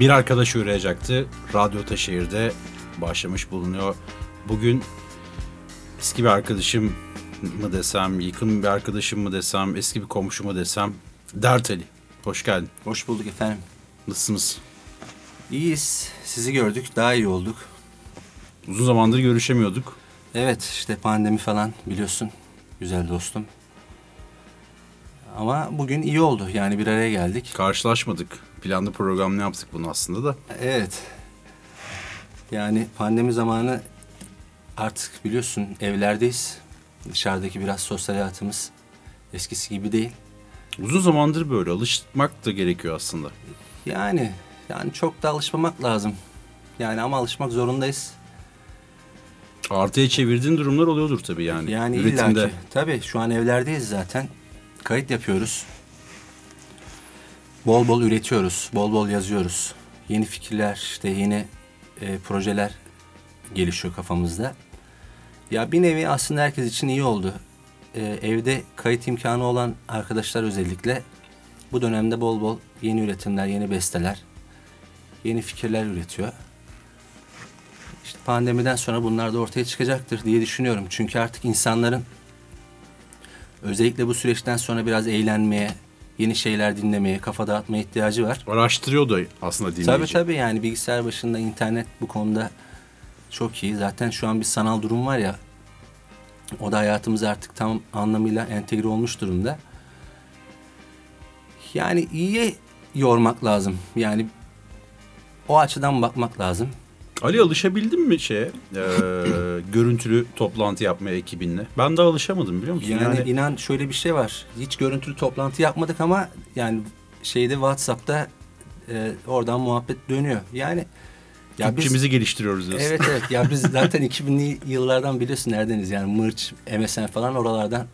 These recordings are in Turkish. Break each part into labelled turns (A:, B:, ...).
A: Bir arkadaş uğrayacaktı. Radyo Taşehir'de başlamış bulunuyor. Bugün eski bir arkadaşım mı desem, yakın bir arkadaşım mı desem, eski bir komşu mu desem. Dert Ali. Hoş geldin.
B: Hoş bulduk efendim.
A: Nasılsınız?
B: İyiyiz. Sizi gördük. Daha iyi olduk.
A: Uzun zamandır görüşemiyorduk.
B: Evet işte pandemi falan biliyorsun. Güzel dostum. Ama bugün iyi oldu. Yani bir araya geldik.
A: Karşılaşmadık. Planlı programını yaptık bunu aslında da.
B: Evet. Yani pandemi zamanı artık biliyorsun evlerdeyiz. Dışarıdaki biraz sosyal hayatımız eskisi gibi değil.
A: Uzun zamandır böyle alışmak da gerekiyor aslında.
B: Yani yani çok da alışmamak lazım. Yani ama alışmak zorundayız.
A: Artıya çevirdiğin durumlar oluyordur tabii yani.
B: Yani
A: Üretimde.
B: illaki. Tabii şu an evlerdeyiz zaten. Kayıt yapıyoruz. Bol bol üretiyoruz. Bol bol yazıyoruz. Yeni fikirler, işte yeni e, projeler gelişiyor kafamızda. Ya bir nevi aslında herkes için iyi oldu. E, evde kayıt imkanı olan arkadaşlar özellikle bu dönemde bol bol yeni üretimler, yeni besteler, yeni fikirler üretiyor. İşte pandemiden sonra bunlar da ortaya çıkacaktır diye düşünüyorum. Çünkü artık insanların özellikle bu süreçten sonra biraz eğlenmeye, yeni şeyler dinlemeye, kafa dağıtmaya ihtiyacı var.
A: Araştırıyor da aslında dinleyici.
B: Tabii tabii yani bilgisayar başında internet bu konuda çok iyi. Zaten şu an bir sanal durum var ya o da hayatımıza artık tam anlamıyla entegre olmuş durumda. Yani iyiye yormak lazım. Yani o açıdan bakmak lazım.
A: Ali alışabildin mi şeye? e, görüntülü toplantı yapmaya ekibinle? Ben de alışamadım biliyor musun?
B: Yani, inan şöyle bir şey var. Hiç görüntülü toplantı yapmadık ama yani şeyde WhatsApp'ta e, oradan muhabbet dönüyor. Yani
A: ya Türkçemizi geliştiriyoruz diyorsun.
B: Evet evet. Ya biz zaten 2000'li yıllardan biliyorsun neredeniz yani Mırç, MSN falan oralardan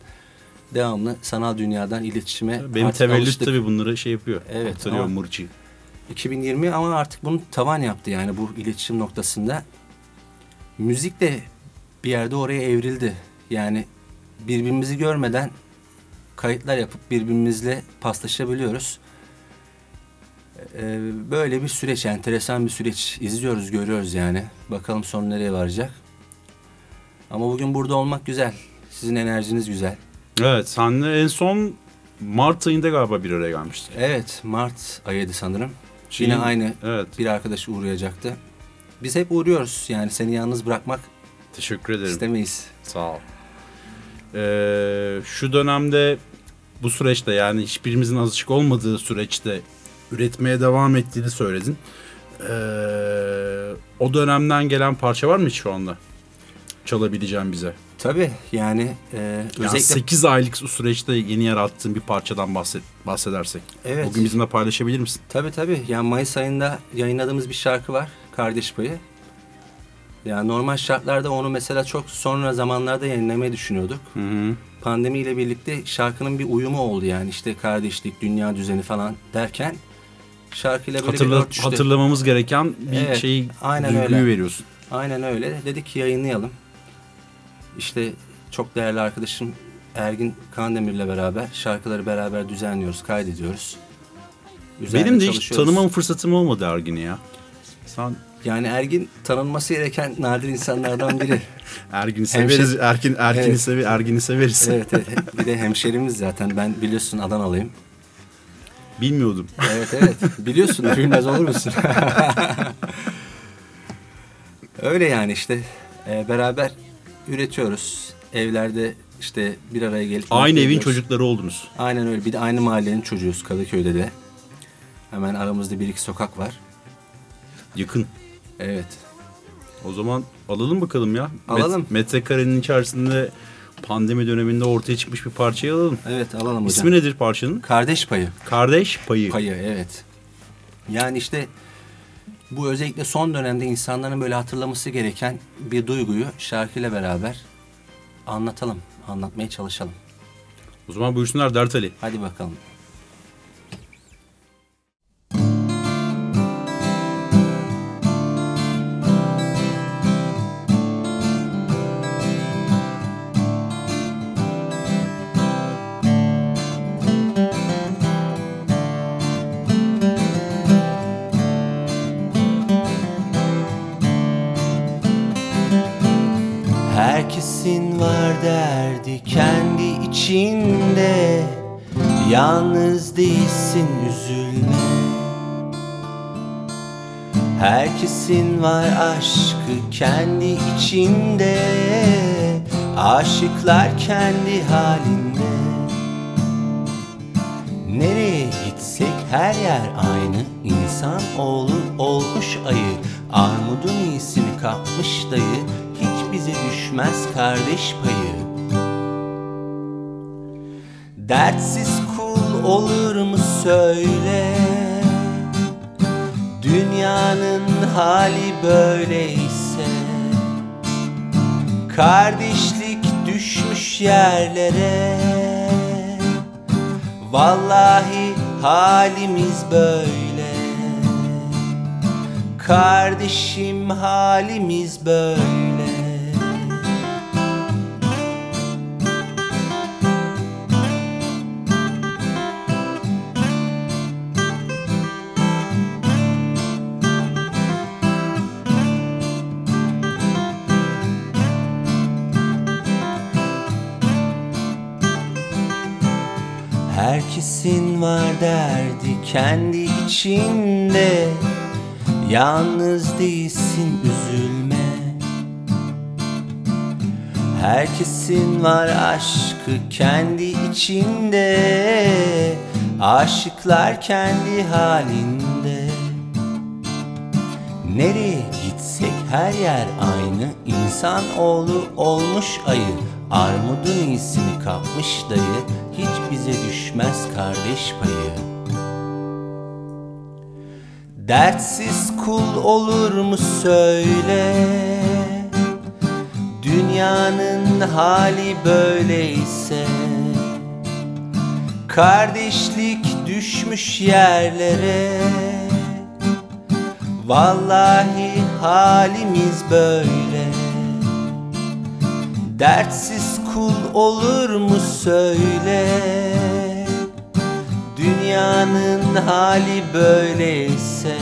B: devamlı sanal dünyadan iletişime
A: Benim tevellüt tabii bunları şey yapıyor.
B: Evet.
A: Aktarıyor Mırç'ı.
B: 2020 ama artık bunu tavan yaptı yani bu iletişim noktasında. Müzik de bir yerde oraya evrildi. Yani birbirimizi görmeden kayıtlar yapıp birbirimizle paslaşabiliyoruz. Ee, böyle bir süreç, enteresan bir süreç izliyoruz, görüyoruz yani. Bakalım son nereye varacak. Ama bugün burada olmak güzel. Sizin enerjiniz güzel.
A: Evet, senle en son Mart ayında galiba bir araya gelmiştik.
B: Evet, Mart ayıydı sanırım. Şeyin, Yine aynı evet. bir arkadaş uğrayacaktı. Biz hep uğruyoruz yani seni yalnız bırakmak
A: Teşekkür ederim.
B: İstemeyiz.
A: Sağ ol. Ee, şu dönemde bu süreçte yani hiçbirimizin azıcık olmadığı süreçte üretmeye devam ettiğini söyledin. Ee, o dönemden gelen parça var mı hiç şu anda? Çalabileceğim bize.
B: Tabii yani e,
A: özellikle... Yani 8 aylık süreçte yeni yarattığın bir parçadan bahset, bahsedersek. Evet. Bugün bizimle paylaşabilir misin?
B: Tabii tabii. Yani Mayıs ayında yayınladığımız bir şarkı var. Kardeş Payı. Yani normal şartlarda onu mesela çok sonra zamanlarda yayınlamayı düşünüyorduk. Hı hı. Pandemiyle birlikte şarkının bir uyumu oldu yani işte kardeşlik, dünya düzeni falan derken şarkıyla böyle
A: Hatırla, bir Hatırlamamız gereken bir evet, şeyi aynen öyle. veriyorsun.
B: Aynen öyle. Dedik ki yayınlayalım. İşte çok değerli arkadaşım Ergin Kandemir'le beraber şarkıları beraber düzenliyoruz, kaydediyoruz.
A: Üzerine Benim de hiç tanımam fırsatım olmadı Ergin'i ya. Sen
B: yani Ergin tanınması gereken nadir insanlardan biri.
A: Ergin'i severiz. Hemşer... Ergin Ergin'i evet. sever, Ergin'i severiz.
B: evet, evet. Bir de hemşerimiz zaten. Ben biliyorsun Adanalıyım.
A: Bilmiyordum.
B: Evet evet. Biliyorsun bilmez olur musun? Öyle yani işte e, beraber üretiyoruz. Evlerde işte bir araya gelip...
A: Aynı evin çocukları oldunuz.
B: Aynen öyle. Bir de aynı mahallenin çocuğuyuz Kadıköy'de de. Hemen aramızda bir iki sokak var.
A: Yakın.
B: Evet.
A: O zaman alalım bakalım ya.
B: Alalım.
A: Met metrekarenin içerisinde pandemi döneminde ortaya çıkmış bir parçayı alalım.
B: Evet alalım hocam.
A: İsmi nedir parçanın?
B: Kardeş Payı.
A: Kardeş Payı.
B: Payı evet. Yani işte bu özellikle son dönemde insanların böyle hatırlaması gereken bir duyguyu şarkıyla beraber anlatalım, anlatmaya çalışalım.
A: O zaman buyursunlar Dert Ali.
B: Hadi bakalım. Herkesin var derdi kendi içinde. Yalnız değilsin üzülme. Herkesin var aşkı kendi içinde. Aşıklar kendi halinde. Nereye gitsek her yer aynı. İnsan oğlu olmuş ayı. Armudun iyisini kapmış dayı bize düşmez kardeş payı. Dertsiz kul olur mu söyle? Dünyanın hali böyleyse. Kardeşlik düşmüş yerlere. Vallahi halimiz böyle. Kardeşim halimiz böyle kendi içinde. Yalnız değilsin üzülme. Herkesin var aşkı kendi içinde. Aşıklar kendi halinde. Nereye gitsek her yer aynı. İnsan oğlu olmuş ayı. Armudun iyisini kapmış dayı. Hiç bize düşmez kardeş payı Dertsiz kul olur mu söyle? Dünyanın hali böyleyse. Kardeşlik düşmüş yerlere. Vallahi halimiz böyle. Dertsiz kul olur mu söyle Dünyanın hali böyleyse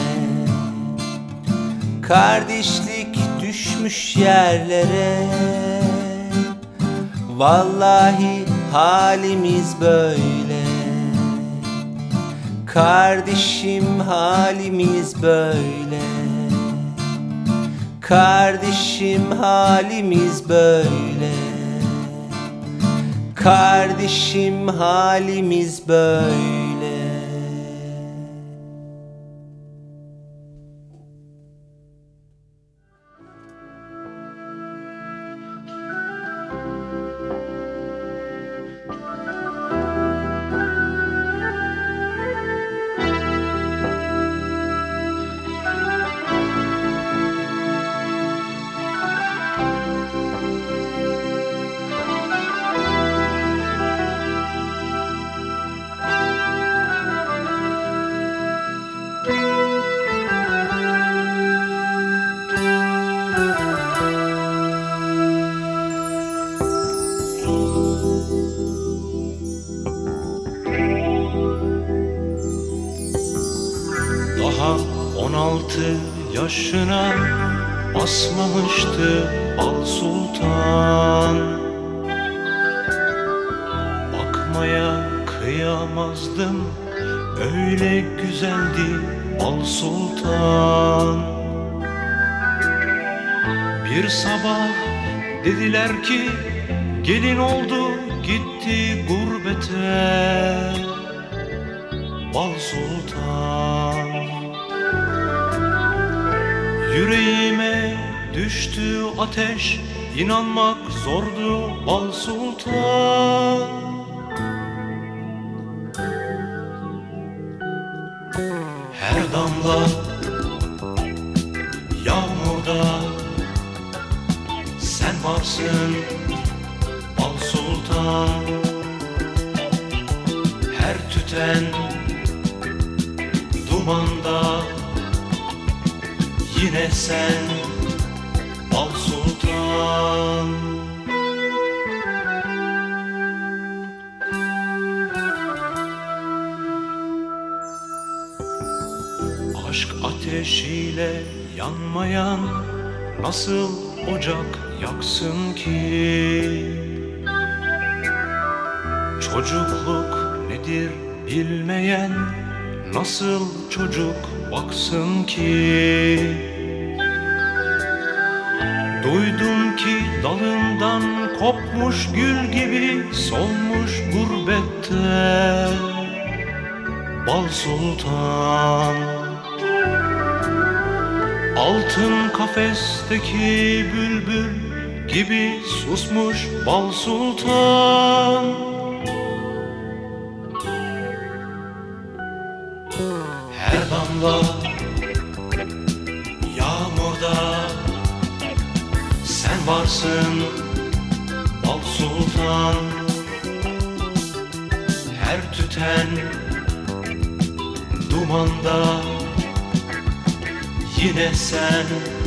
B: Kardeşlik düşmüş yerlere. Vallahi halimiz böyle. Kardeşim halimiz böyle. Kardeşim halimiz böyle. Kardeşim halimiz böyle
C: 16 yaşına basmamıştı Al Sultan. Bakmaya kıyamazdım Öyle güzeldi Al Sultan. Bir sabah dediler ki Gelin oldu gitti gurbete. Bal Sultan Yüreğime düştü ateş inanmak zordu Bal Sultan Çocukluk nedir bilmeyen Nasıl çocuk baksın ki? Duydum ki dalından kopmuş gül gibi solmuş gurbette Bal Sultan. Altın kafesteki bülbül gibi susmuş Bal Sultan Yine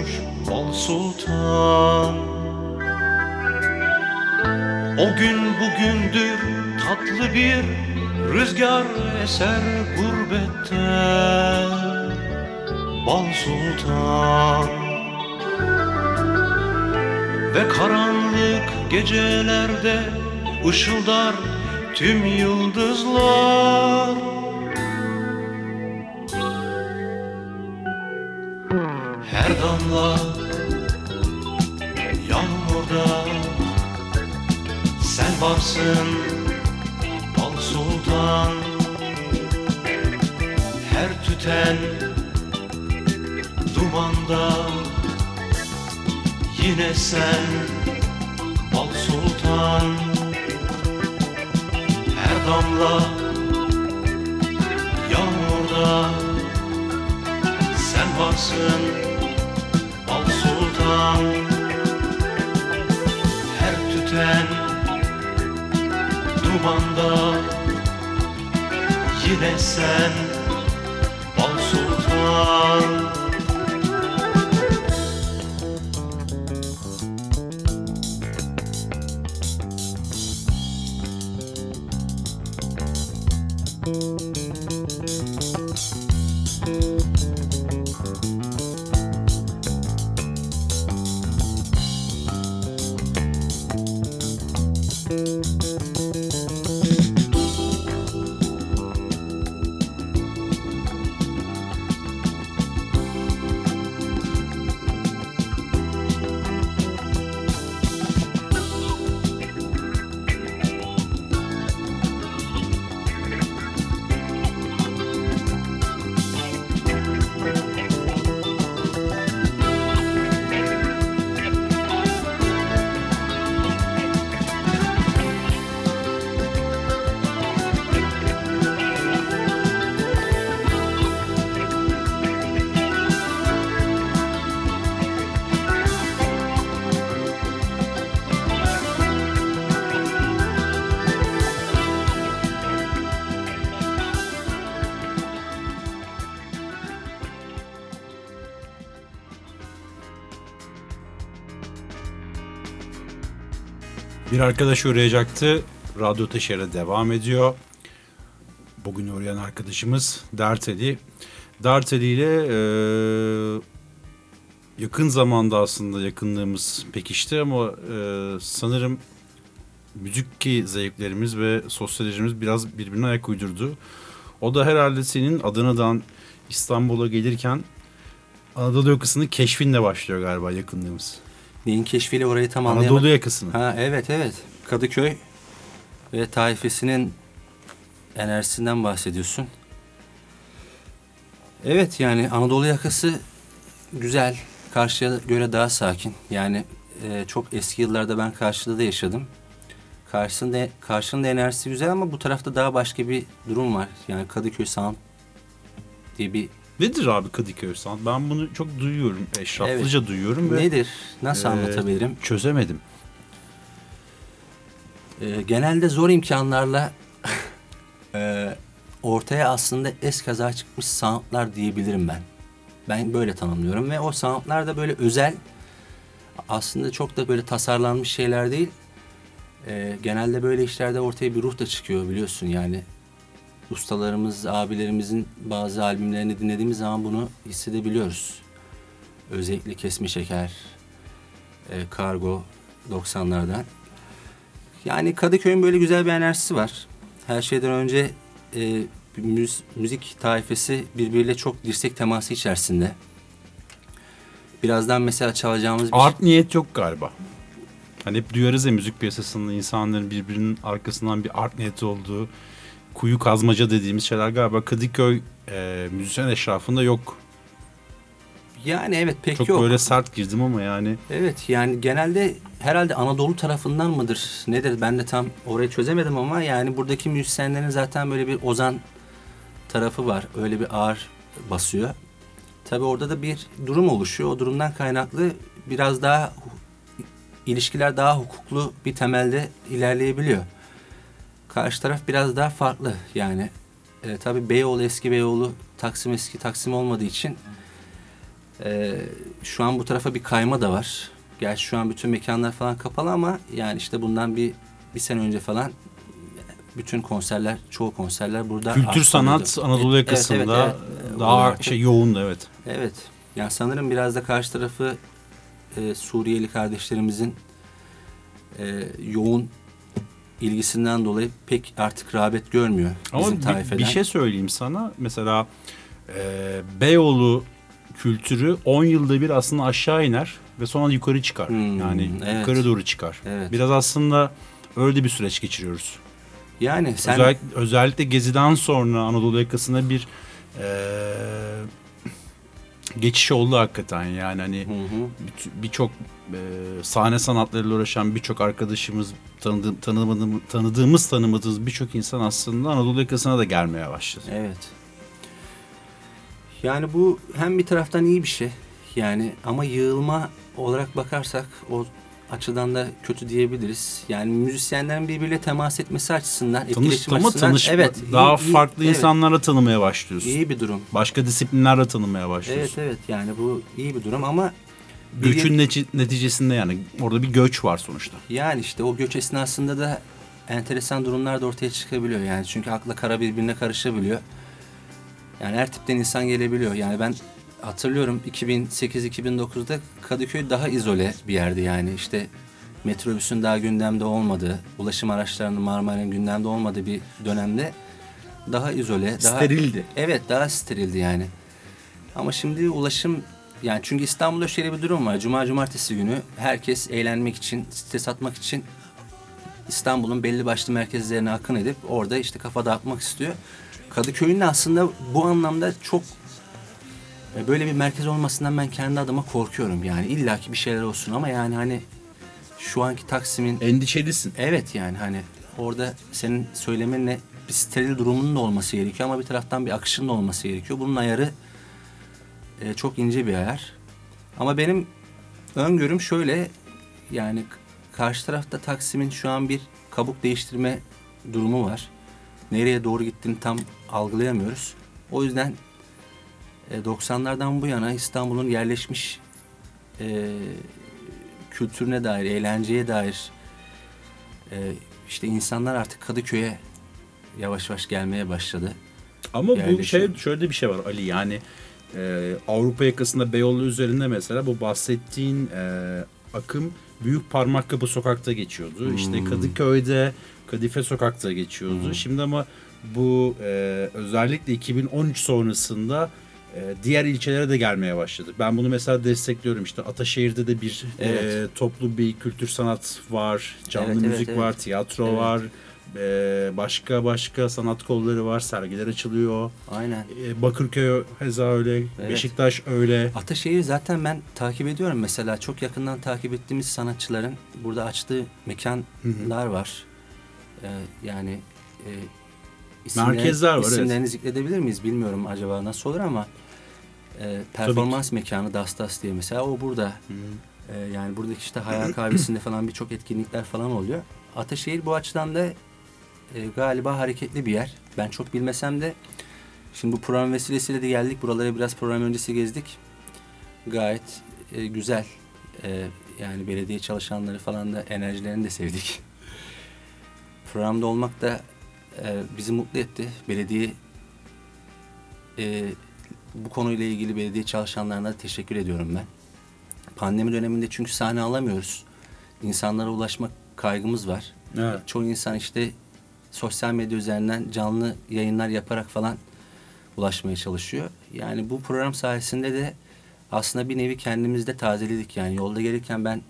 C: buluşmuş Bal Sultan. O gün bugündür tatlı bir rüzgar eser gurbette. Bal Sultan. Ve karanlık gecelerde ışıldar tüm yıldızlar sen varsın Bal Sultan Her tüten dumanda. Yine sen Bal Sultan Her damla yağmurda. Sen varsın Bal Sultan Her tüten dumanda Yine sen Bal Sultan
A: Bir arkadaş uğrayacaktı. Radyo Taşer'e devam ediyor. Bugün uğrayan arkadaşımız Darteli. Darteli ile e, yakın zamanda aslında yakınlığımız pekişti ama e, sanırım müzik ki zevklerimiz ve sosyolojimiz biraz birbirine ayak uydurdu. O da herhalde senin Adana'dan İstanbul'a gelirken Anadolu yakasını keşfinle başlıyor galiba yakınlığımız.
B: Neyin keşfiyle orayı tam anlayamadım.
A: Anadolu yakasını.
B: Ha evet evet. Kadıköy ve taifesinin enerjisinden bahsediyorsun. Evet yani Anadolu yakası güzel. Karşıya göre daha sakin. Yani e, çok eski yıllarda ben karşıda da yaşadım. Karşısında, karşının da enerjisi güzel ama bu tarafta daha başka bir durum var. Yani Kadıköy Sound diye bir
A: Nedir abi Kadıköy sanat? Ben bunu çok duyuyorum. Eşraflıca duyuyorum ve
B: Nedir? Nasıl
A: e,
B: anlatabilirim?
A: çözemedim.
B: Ee, genelde zor imkanlarla e, ortaya aslında eskaza çıkmış sanatlar diyebilirim ben. Ben böyle tanımlıyorum ve o sanatlar da böyle özel aslında çok da böyle tasarlanmış şeyler değil. Ee, genelde böyle işlerde ortaya bir ruh da çıkıyor biliyorsun yani. Ustalarımız, abilerimizin bazı albümlerini dinlediğimiz zaman bunu hissedebiliyoruz. Özellikle Kesme Şeker, e, Kargo 90'lardan. Yani Kadıköy'ün böyle güzel bir enerjisi var. Her şeyden önce e, müz- müzik taifesi birbiriyle çok dirsek teması içerisinde. Birazdan mesela çalacağımız bir
A: Art niyet yok galiba. Hani hep duyarız ya müzik piyasasında insanların birbirinin arkasından bir art niyeti olduğu kuyu kazmaca dediğimiz şeyler galiba Kadıköy e, müzisyen eşrafında yok.
B: yani evet pek
A: Çok
B: yok.
A: böyle sert girdim ama yani
B: Evet yani genelde herhalde Anadolu tarafından mıdır nedir ben de tam orayı çözemedim ama yani buradaki müzisyenlerin zaten böyle bir ozan tarafı var. Öyle bir ağır basıyor. Tabi orada da bir durum oluşuyor. O durumdan kaynaklı biraz daha ilişkiler daha hukuklu bir temelde ilerleyebiliyor. Karşı taraf biraz daha farklı yani. E, tabii Beyoğlu eski Beyoğlu, Taksim eski Taksim olmadığı için ee, şu an bu tarafa bir kayma da var. Gerçi şu an bütün mekanlar falan kapalı ama yani işte bundan bir bir sene önce falan bütün konserler, çoğu konserler burada
A: kültür sanat Anadolu
B: Evet,
A: yakasında
B: evet, evet.
A: daha
B: Olarak-
A: şey yoğun evet.
B: Evet. Yani sanırım biraz da karşı tarafı e, Suriyeli kardeşlerimizin e, yoğun ilgisinden dolayı pek artık rağbet görmüyor
A: Ama
B: bizim
A: bir,
B: taifeden.
A: bir şey söyleyeyim sana. Mesela e, Beyoğlu kültürü 10 yılda bir aslında aşağı iner ve sonra yukarı çıkar.
B: Hmm,
A: yani
B: evet.
A: yukarı doğru çıkar.
B: Evet.
A: Biraz aslında öyle bir süreç geçiriyoruz.
B: Yani sen
A: Özellikle, özellikle Gezi'den sonra Anadolu yakasına bir e, geçiş oldu hakikaten yani hani birçok e, sahne sanatlarıyla uğraşan birçok arkadaşımız tanıdığım, tanımadığım, tanıdığımız tanımadığımız birçok insan aslında Anadolu yakasına da gelmeye başladı.
B: Evet. Yani bu hem bir taraftan iyi bir şey. Yani ama yığılma olarak bakarsak o açıdan da kötü diyebiliriz. Yani müzisyenlerin birbiriyle temas etmesi açısından, etkileşim
A: Tanıştığıma
B: açısından
A: tanışma,
B: evet,
A: daha
B: iyi- iyi-
A: farklı
B: evet,
A: tanımaya başlıyorsun.
B: iyi bir durum.
A: Başka disiplinlerle tanımaya
B: Evet
A: başlıyorsun.
B: evet yani bu iyi bir durum ama
A: Göçün neci- neticesinde yani orada bir göç var sonuçta.
B: yani işte o göç esnasında da enteresan durumlar da ortaya çıkabiliyor. Yani çünkü akla kara birbirine karışabiliyor. Yani her tipten insan gelebiliyor. Yani ben hatırlıyorum 2008-2009'da Kadıköy daha izole bir yerdi yani. işte metrobüsün daha gündemde olmadığı, ulaşım araçlarının Marmara'nın gündemde olmadığı bir dönemde daha izole, daha
A: Sterildi.
B: Evet daha sterildi yani. Ama şimdi ulaşım yani çünkü İstanbul'da şöyle bir durum var. Cuma cumartesi günü herkes eğlenmek için, stres atmak için İstanbul'un belli başlı merkezlerine akın edip orada işte kafa dağıtmak istiyor. Kadıköy'ün aslında bu anlamda çok böyle bir merkez olmasından ben kendi adıma korkuyorum. Yani illaki bir şeyler olsun ama yani hani şu anki Taksim'in
A: Endişelisin.
B: Evet yani hani orada senin söylemenle bir steril durumunun da olması gerekiyor ama bir taraftan bir akışın da olması gerekiyor. Bunun ayarı e, çok ince bir ayar. Ama benim öngörüm şöyle yani karşı tarafta Taksim'in şu an bir kabuk değiştirme durumu var. Nereye doğru gittiğini tam algılayamıyoruz. O yüzden e, 90'lardan bu yana İstanbul'un yerleşmiş e, kültürüne dair, eğlenceye dair e, işte insanlar artık Kadıköy'e yavaş yavaş gelmeye başladı.
A: Ama bu
B: Yerleşiyor.
A: şey şöyle bir şey var Ali yani e, Avrupa yakasında Beyoğlu üzerinde mesela bu bahsettiğin e, akım Büyük Parmakkapı sokakta geçiyordu. İşte
B: Hmm.
A: Kadıköy'de Kadife sokakta geçiyordu.
B: Hmm.
A: Şimdi ama bu e, özellikle 2013 sonrasında e, diğer ilçelere de gelmeye başladı. Ben bunu mesela destekliyorum. İşte Ataşehir'de de bir e,
B: Evet.
A: toplu bir kültür sanat var, canlı
B: Evet, evet,
A: müzik
B: evet.
A: var, tiyatro
B: Evet.
A: var. e, başka başka sanat kolları var, sergiler açılıyor.
B: Aynen.
A: E, Bakırköy heza öyle,
B: Evet.
A: Beşiktaş öyle.
B: Ataşehir zaten ben takip ediyorum mesela çok yakından takip ettiğimiz sanatçıların burada açtığı mekanlar var. Ee, yani e, isimler-
A: Merkezler var, evet.
B: isimlerini zikredebilir miyiz bilmiyorum acaba nasıl olur ama e, performans mekanı Dastas diye mesela o burada. E, yani buradaki işte Hayal Kahvesi'nde falan birçok etkinlikler falan oluyor. Ataşehir bu açıdan da e, galiba hareketli bir yer. Ben çok bilmesem de şimdi bu program vesilesiyle de geldik. Buralara biraz program öncesi gezdik. Gayet e, güzel. E, yani belediye çalışanları falan da enerjilerini de sevdik. Programda olmak da e, bizi mutlu etti. Belediye e, bu konuyla ilgili belediye çalışanlarına teşekkür ediyorum ben. Pandemi döneminde çünkü sahne alamıyoruz. İnsanlara ulaşmak kaygımız var.
A: Evet.
B: Çoğu insan işte sosyal medya üzerinden canlı yayınlar yaparak falan ulaşmaya çalışıyor. Yani bu program sayesinde de aslında bir nevi kendimizde tazeledik yani. Yolda gelirken ben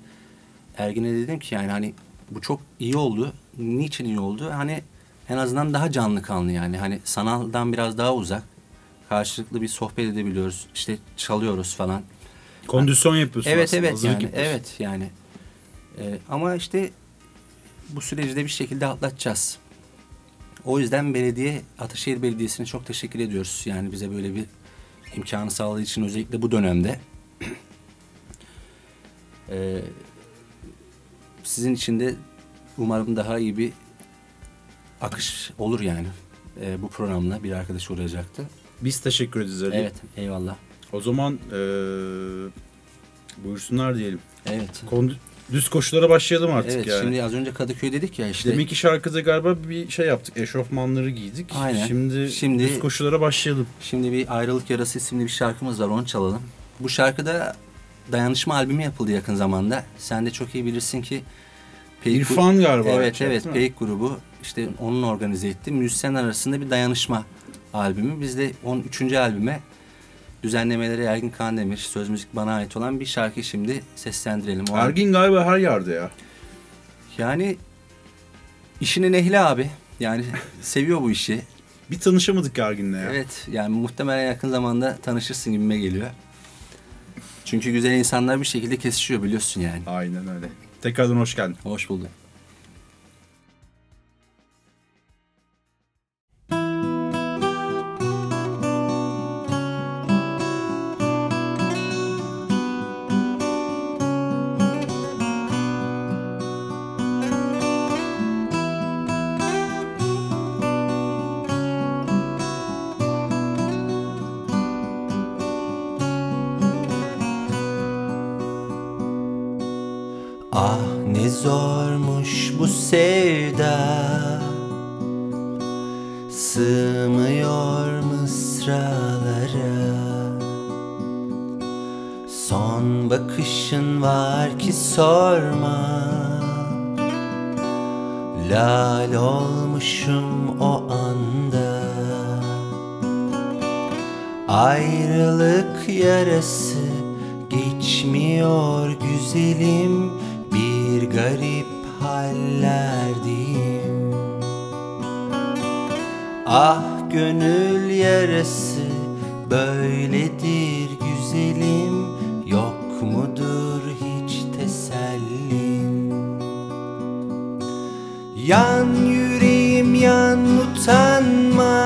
B: Ergin'e dedim ki yani hani bu çok iyi oldu. Niçin iyi oldu? Hani en azından daha canlı kanlı yani. Hani sanaldan biraz daha uzak. Karşılıklı bir sohbet edebiliyoruz. İşte çalıyoruz falan.
A: Kondisyon yapıyorsun
B: Evet
A: aslında.
B: evet yani evet yani Ee, ama işte bu süreci de bir şekilde atlatacağız. O yüzden belediye Ataşehir Belediyesi'ne çok teşekkür ediyoruz. Yani bize böyle bir imkanı sağladığı için özellikle bu dönemde. Ee, sizin için de umarım daha iyi bir akış olur yani. Ee, bu programla bir arkadaş uğrayacaktı.
A: Biz teşekkür ederiz Ali.
B: Evet eyvallah.
A: O zaman eee buyursunlar diyelim.
B: Evet.
A: Kond- düz koşulara başlayalım artık
B: Evet
A: yani.
B: şimdi az önce Kadıköy dedik ya işte.
A: Demek ki şarkıda galiba bir şey yaptık. Eşofmanları giydik.
B: Aynen.
A: Şimdi,
B: Şimdi-
A: düz koşulara başlayalım.
B: Şimdi bir Ayrılık Yarası isimli bir şarkımız var onu çalalım. Bu şarkıda dayanışma albümü yapıldı yakın zamanda. Sen de çok iyi bilirsin ki Peyk
A: İrfan galiba.
B: Evet
A: şey
B: evet? Peyk grubu işte onun organize etti. Müzisyen arasında bir dayanışma albümü. Biz de 13. albüme düzenlemeleri Ergin Kandemir, söz müzik bana ait olan bir şarkı şimdi seslendirelim. O
A: Ergin galiba her yerde ya.
B: Yani işinin ehli abi. Yani seviyor bu işi.
A: Bir tanışamadık Ergin'le ya.
B: Evet yani muhtemelen yakın zamanda tanışırsın gibime geliyor. Çünkü güzel insanlar bir şekilde kesişiyor biliyorsun yani.
A: Aynen öyle. Tekrardan hoş geldin.
B: Hoş bulduk. Sevda. Sığmıyor mısralara. Son bakışın var ki sorma. Lal olmuşum o anda. Ayrılık yarası geçmiyor güzelim. Bir garip hallerdeyim Ah gönül yarası böyledir güzelim. Yok mudur hiç tesellim? Yan yüreğim yan utanma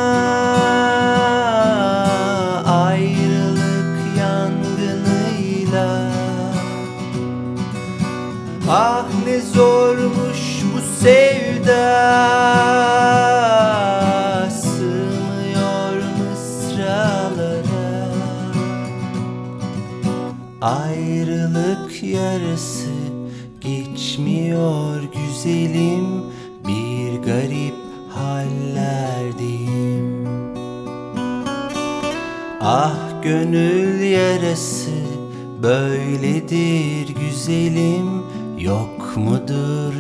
B: güzelim Bir garip hallerdeyim Ah gönül yarası böyledir güzelim Yok mudur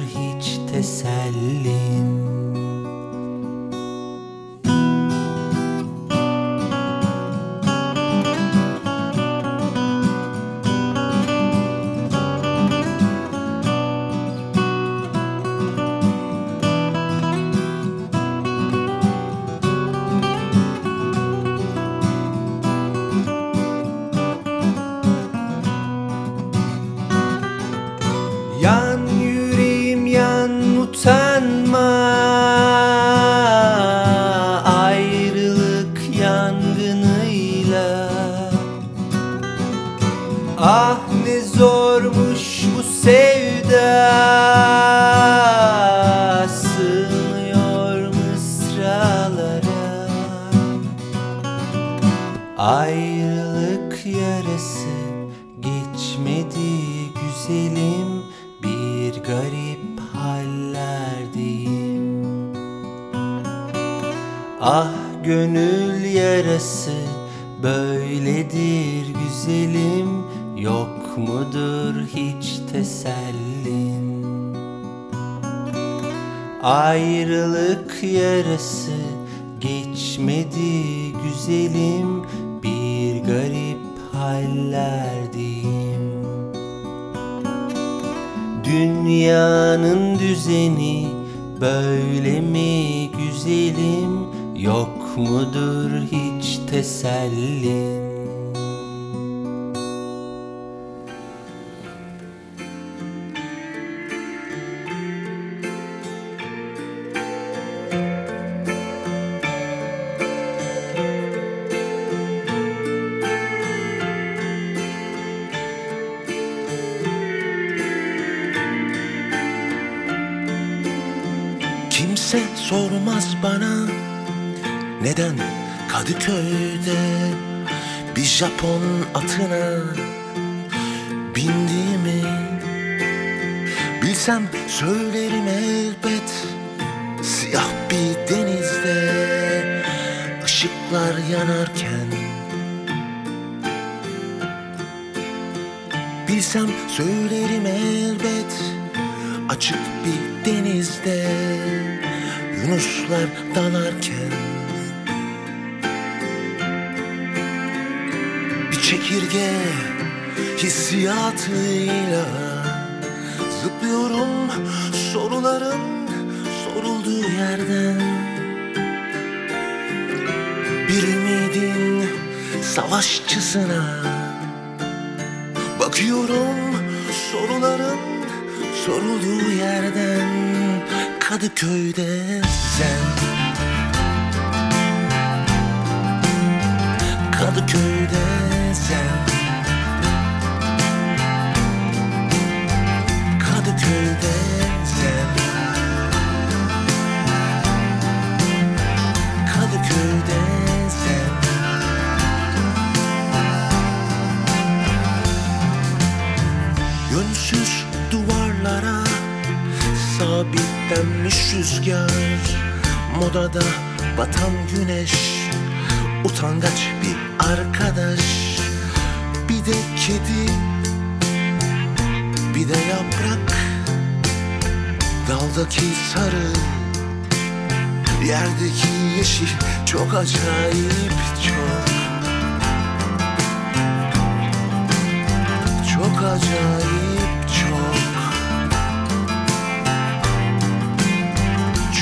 B: Ayrılık yarası geçmedi güzelim Bir garip hallerdeyim Dünyanın düzeni böyle mi güzelim Yok mudur hiç tesellin
D: sormaz bana. Neden Kadıköy'de bir Japon atına bindiğimi Bilsem söylerim elbet. Siyah bir denizde ışıklar yanarken Bilsem söylerim elbet. Açık Yunuslar dalarken Bir çekirge hissiyatıyla Zıplıyorum soruların sorulduğu yerden. Bir ümidin savaşçısına Bakıyorum soruların sorulduğu Kadıköy'de sen Kadıköy'de Modada batan güneş Utangaç bir arkadaş Bir de kedi Bir de yaprak Daldaki sarı Yerdeki yeşil Çok acayip çok Çok acayip çok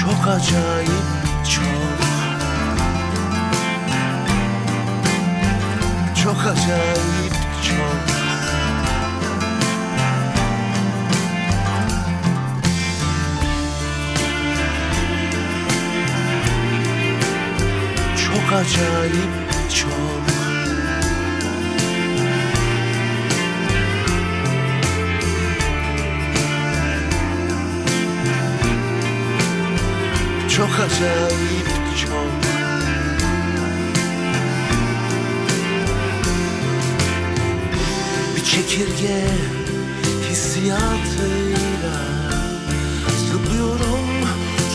D: Çok acayip acayip çok. Çok acayip çok. Çok acayip çekirge hissiyatıyla Zıplıyorum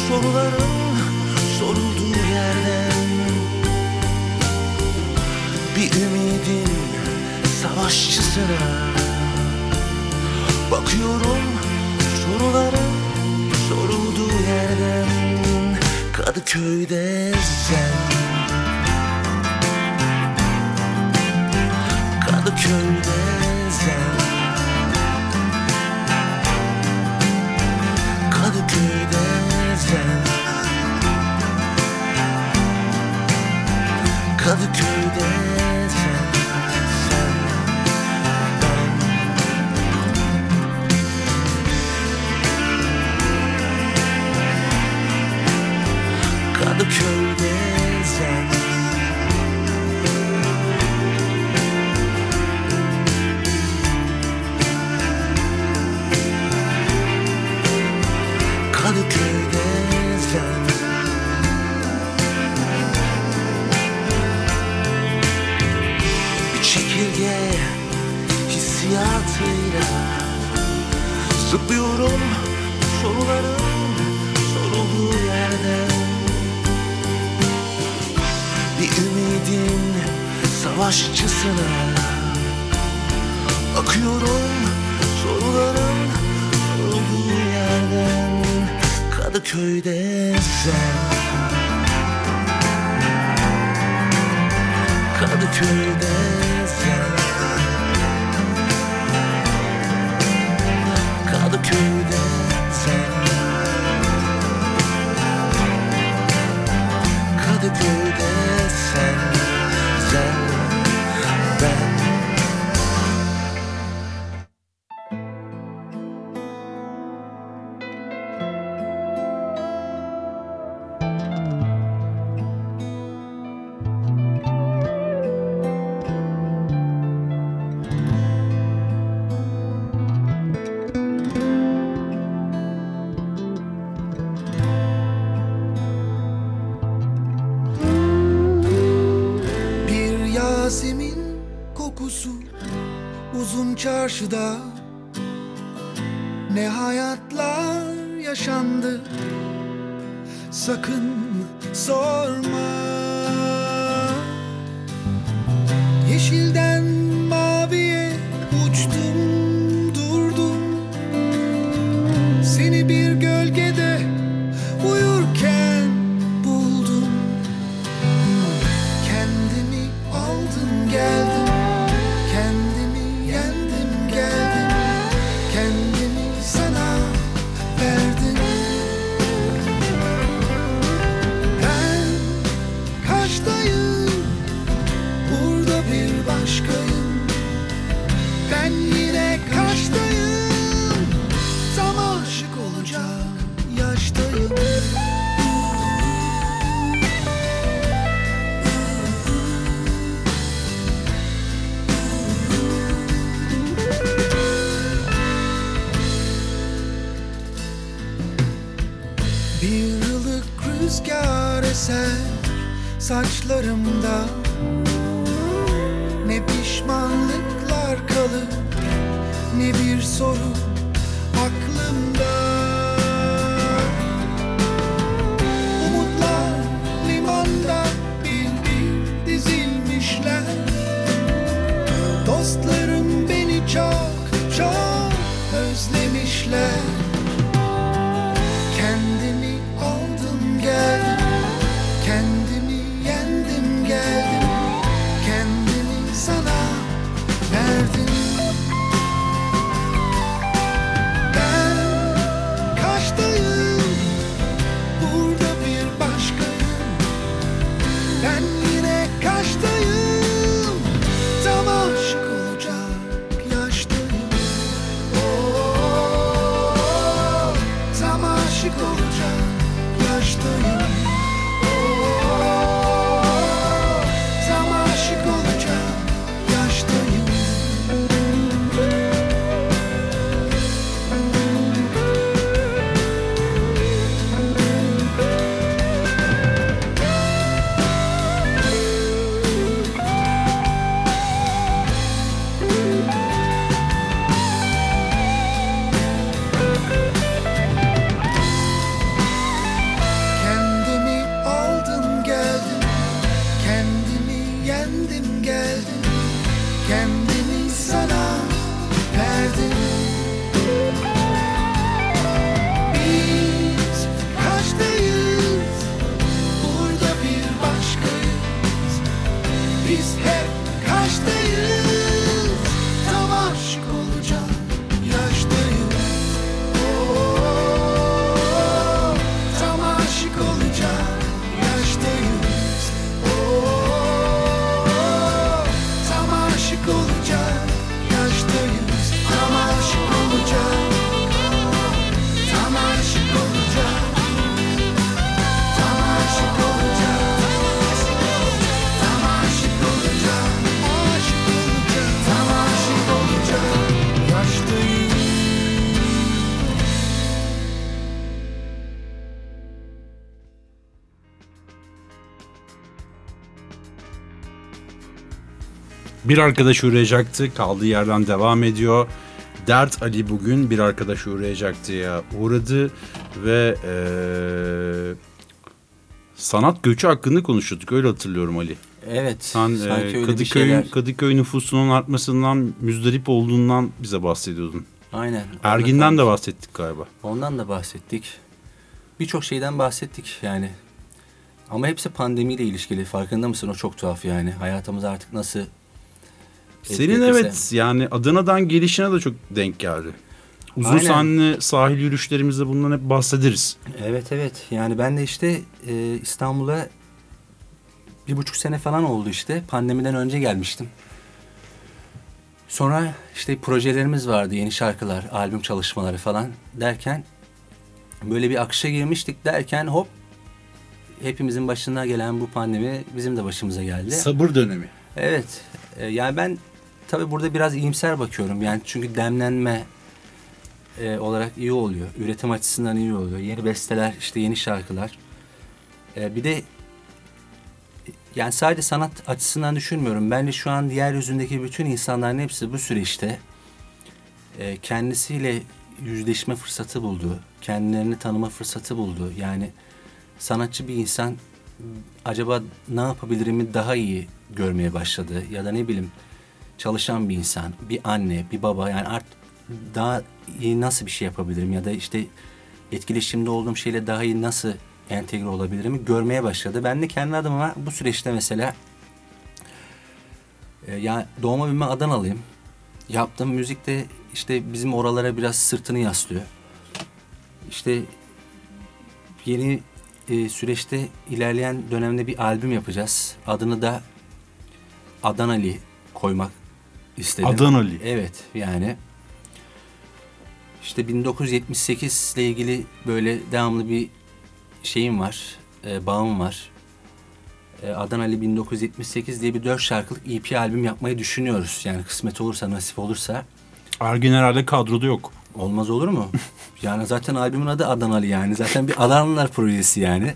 D: soruların sorulduğu yerden. Bir ümidin savaşçısına Bakıyorum soruların sorulduğu yerden. Kadıköy'de sen. Kadıköy'de sen. Kadıköy'de Bir
A: arkadaş uğrayacaktı. Kaldığı yerden devam ediyor. Dert Ali bugün bir arkadaş uğrayacaktı ya uğradı ve eee, sanat göçü hakkında konuşuyorduk öyle hatırlıyorum Ali.
B: Evet.
A: Sen
B: bir
A: Kadıköy. Kadıköy nüfusunun artmasından müzdarip olduğundan bize bahsediyordun.
B: Aynen.
A: Ergin'den de bahsettik galiba.
B: Ondan da bahsettik. Birçok şeyden bahsettik yani. Ama hepsi pandemiyle ilişkili. Farkında mısın? O çok tuhaf yani. Hayatımız artık nasıl...
A: Senin evet yani Adana'dan gelişine de çok denk geldi. Uzun
B: Aynen.
A: sahneli sahil yürüyüşlerimizde bundan hep bahsederiz.
B: Evet evet. Yani ben de işte e, İstanbul'a bir buçuk sene falan oldu işte. Pandemiden önce gelmiştim. Sonra işte projelerimiz vardı. Yeni şarkılar, albüm çalışmaları falan derken böyle bir akışa girmiştik derken hop hepimizin başına gelen bu pandemi bizim de başımıza geldi.
A: Sabır dönemi.
B: Evet. E, yani ben tabii burada biraz iyimser bakıyorum. Yani çünkü demlenme e, olarak iyi oluyor. Üretim açısından iyi oluyor. Yeni besteler, işte yeni şarkılar. E, bir de yani sadece sanat açısından düşünmüyorum. Bence şu an yeryüzündeki bütün insanların hepsi bu süreçte e, kendisiyle yüzleşme fırsatı buldu. Kendilerini tanıma fırsatı buldu. Yani sanatçı bir insan acaba ne yapabilirimi daha iyi görmeye başladı ya da ne bileyim çalışan bir insan, bir anne, bir baba yani artık daha iyi nasıl bir şey yapabilirim ya da işte etkileşimde olduğum şeyle daha iyi nasıl entegre olabilirimi görmeye başladı. Ben de kendi adıma bu süreçte mesela e, ya doğma büyüme Adanalıyım. Yaptığım müzikte işte bizim oralara biraz sırtını yaslıyor. İşte yeni e, süreçte ilerleyen dönemde bir albüm yapacağız. Adını da Adanali koymak istedim.
A: Adanali.
B: Evet yani. İşte 1978 ile ilgili böyle devamlı bir şeyim var, e, bağım var. E, Adanali 1978 diye bir dört şarkılık EP albüm yapmayı düşünüyoruz. Yani kısmet olursa, nasip olursa.
A: Ergin herhalde kadroda yok.
B: Olmaz olur mu? yani zaten albümün adı Adanalı yani. Zaten bir Adanalılar projesi yani.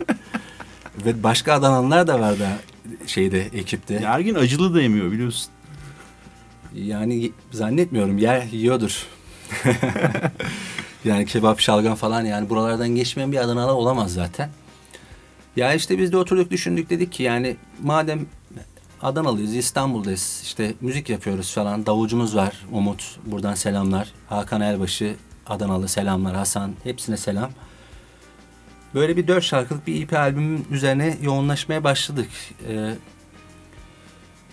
B: Ve başka Adanalılar da var da şeyde, ekipte.
A: Ya Ergin acılı da yemiyor biliyorsun.
B: Yani zannetmiyorum yer yiyordur. yani kebap, şalgam falan yani buralardan geçmeyen bir Adanalı olamaz zaten. Ya işte biz de oturduk düşündük dedik ki yani madem Adanalıyız, İstanbul'dayız işte müzik yapıyoruz falan. Davulcumuz var Umut buradan selamlar. Hakan Elbaşı Adanalı selamlar. Hasan hepsine selam. Böyle bir dört şarkılık bir EP albümün üzerine yoğunlaşmaya başladık. Ee,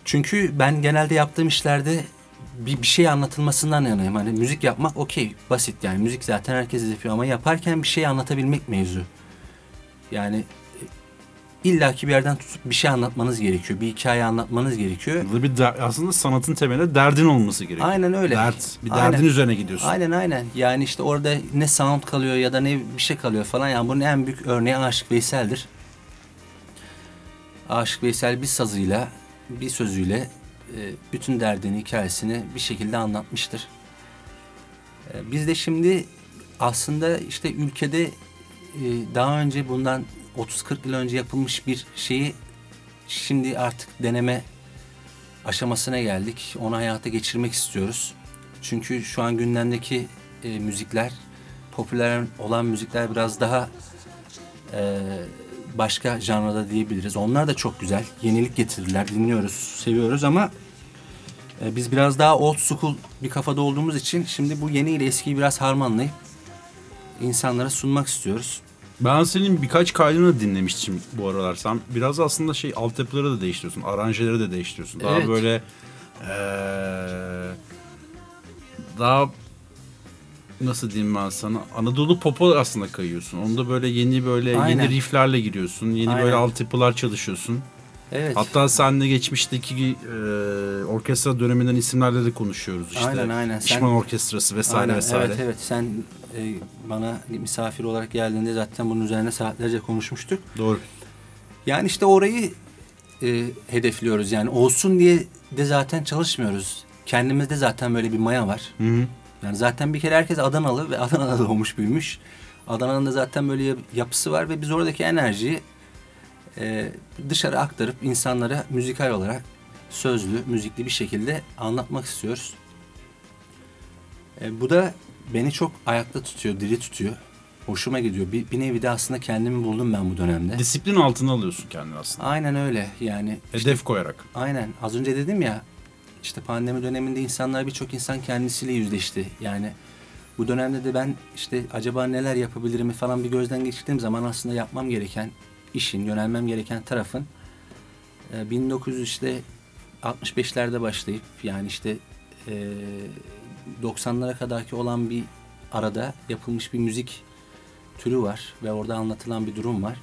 B: çünkü ben genelde yaptığım işlerde bir, bir şey anlatılmasından yanayım. Hani müzik yapmak okey, basit yani. Müzik zaten herkes yapıyor ama yaparken bir şey anlatabilmek mevzu. Yani illaki bir yerden tutup bir şey anlatmanız gerekiyor. Bir hikaye anlatmanız gerekiyor.
A: Burada bir der- aslında sanatın temelinde derdin olması gerekiyor.
B: Aynen öyle.
A: Dert. Bir
B: Aynen.
A: derdin üzerine gidiyorsun.
B: Aynen aynen. Yani işte orada ne sound kalıyor ya da ne bir şey kalıyor falan. Yani bunun en büyük örneği Aşık Veysel'dir. Aşık Veysel bir sazıyla, bir sözüyle e, bütün derdini, hikayesini bir şekilde anlatmıştır. E, Biz de şimdi aslında işte ülkede e, daha önce bundan 30-40 yıl önce yapılmış bir şeyi şimdi artık deneme aşamasına geldik. Onu hayata geçirmek istiyoruz. Çünkü şu an gündemdeki e, müzikler, popüler olan müzikler biraz daha e, başka janrada diyebiliriz. Onlar da çok güzel. Yenilik getirdiler. Dinliyoruz, seviyoruz ama e, biz biraz daha old school bir kafada olduğumuz için şimdi bu yeni ile eskiyi biraz harmanlayıp insanlara sunmak istiyoruz.
A: Ben senin birkaç kaydını dinlemiştim bu aralar. Sen biraz aslında şey altyapıları da değiştiriyorsun. Aranjeleri de değiştiriyorsun. Daha
B: Evet.
A: böyle eee, daha nasıl diyeyim ben sana Anadolu popa aslında kayıyorsun. Onda böyle yeni böyle
B: Aynen.
A: yeni rifflerle giriyorsun. Yeni
B: Aynen.
A: böyle altyapılar çalışıyorsun.
B: Evet.
A: Hatta seninle geçmişteki eee, orkestra döneminden isimlerle de konuşuyoruz işte.
B: Aynen, aynen. Sen-
A: Pişman Orkestrası vesaire
B: Aynen,
A: vesaire.
B: Evet evet sen e, bana misafir olarak geldiğinde zaten bunun üzerine saatlerce konuşmuştuk.
A: Doğru.
B: Yani işte orayı e, hedefliyoruz. Yani olsun diye de zaten çalışmıyoruz. Kendimizde zaten böyle bir maya var.
A: Hı hı.
B: Yani zaten bir kere herkes Adanalı ve Adana'da doğmuş büyümüş. Adana'nın da zaten böyle yap- yapısı var ve biz oradaki enerjiyi e, dışarı aktarıp insanlara müzikal olarak sözlü, müzikli bir şekilde anlatmak istiyoruz. E, bu da beni çok ayakta tutuyor, diri tutuyor. Hoşuma gidiyor. Bir, bir nevi de aslında kendimi buldum ben bu dönemde.
A: Disiplin altına alıyorsun kendini aslında.
B: Aynen öyle. Yani
A: Hedef koyarak.
B: Aynen. Az önce dedim ya işte pandemi döneminde insanlar birçok insan kendisiyle yüzleşti. Yani bu dönemde de ben işte acaba neler yapabilirim falan bir gözden geçirdiğim zaman aslında yapmam gereken işin, yönelmem gereken tarafın e, 1900 işte 65'lerde başlayıp yani işte e, 90'lara kadarki olan bir arada yapılmış bir müzik türü var ve orada anlatılan bir durum var.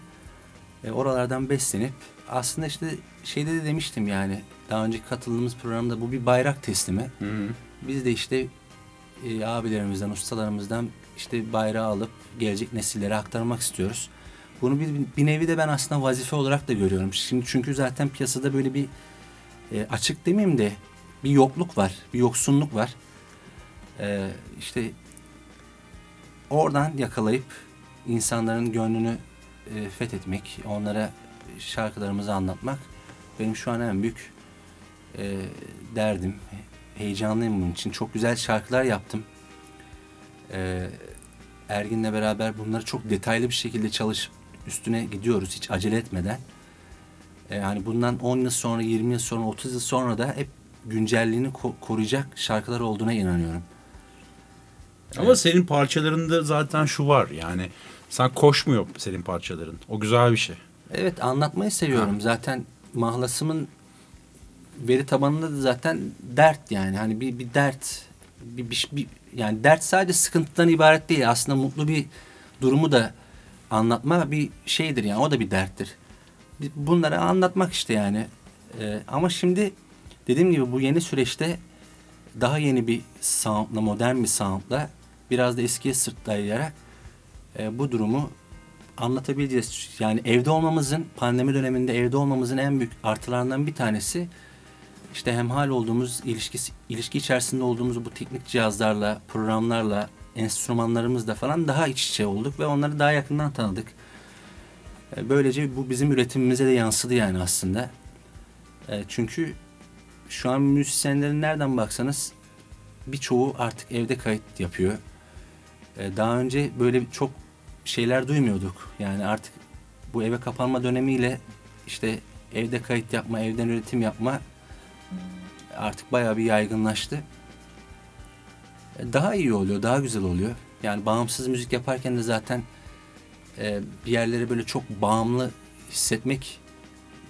B: E, oralardan beslenip aslında işte şeyde de demiştim yani daha önceki katıldığımız programda bu bir bayrak teslimi. Biz de işte e, abilerimizden, ustalarımızdan işte bayrağı alıp gelecek nesillere aktarmak istiyoruz. Bunu bir, bir nevi de ben aslında vazife olarak da görüyorum. Şimdi çünkü zaten piyasada böyle bir e, açık demeyeyim de bir yokluk var, bir yoksunluk var. E, işte oradan yakalayıp insanların gönlünü e, fethetmek, onlara şarkılarımızı anlatmak benim şu an en büyük e, derdim. Heyecanlıyım bunun için. Çok güzel şarkılar yaptım. E, Ergin'le beraber bunları çok detaylı bir şekilde çalışıp üstüne gidiyoruz hiç acele etmeden. E, yani bundan 10 yıl sonra, 20 yıl sonra, 30 yıl sonra da hep güncelliğini ko- koruyacak şarkılar olduğuna inanıyorum.
A: Ama senin parçalarında zaten şu var yani sen koşmuyor senin parçaların. O güzel bir şey.
B: Evet anlatmayı seviyorum. Zaten mahlasımın veri tabanında da zaten dert yani. Hani bir, bir dert bir, bir, bir- yani dert sadece sıkıntıdan ibaret değil. Aslında mutlu bir durumu da anlatma bir şeydir yani. O da bir derttir. Bunları anlatmak işte yani. Ee, ama şimdi dediğim gibi bu yeni süreçte daha yeni bir soundla, modern bir soundla biraz da eskiye sırt dayayarak e, bu durumu anlatabileceğiz. Yani evde olmamızın, pandemi döneminde evde olmamızın en büyük artılarından bir tanesi işte hemhal olduğumuz, ilişkisi, ilişki içerisinde olduğumuz bu teknik cihazlarla, programlarla, enstrümanlarımızla falan daha iç içe olduk ve onları daha yakından tanıdık. E, Böylece bu bizim üretimimize de yansıdı yani aslında. E, Çünkü şu an müzisyenlerin nereden baksanız birçoğu artık evde kayıt yapıyor. E, Daha önce böyle çok şeyler duymuyorduk. Yani artık bu eve kapanma dönemiyle işte evde kayıt yapma, evden üretim yapma artık bayağı bir yaygınlaştı. Daha iyi oluyor, daha güzel oluyor. Yani bağımsız müzik yaparken de zaten e, bir yerlere böyle çok bağımlı hissetmek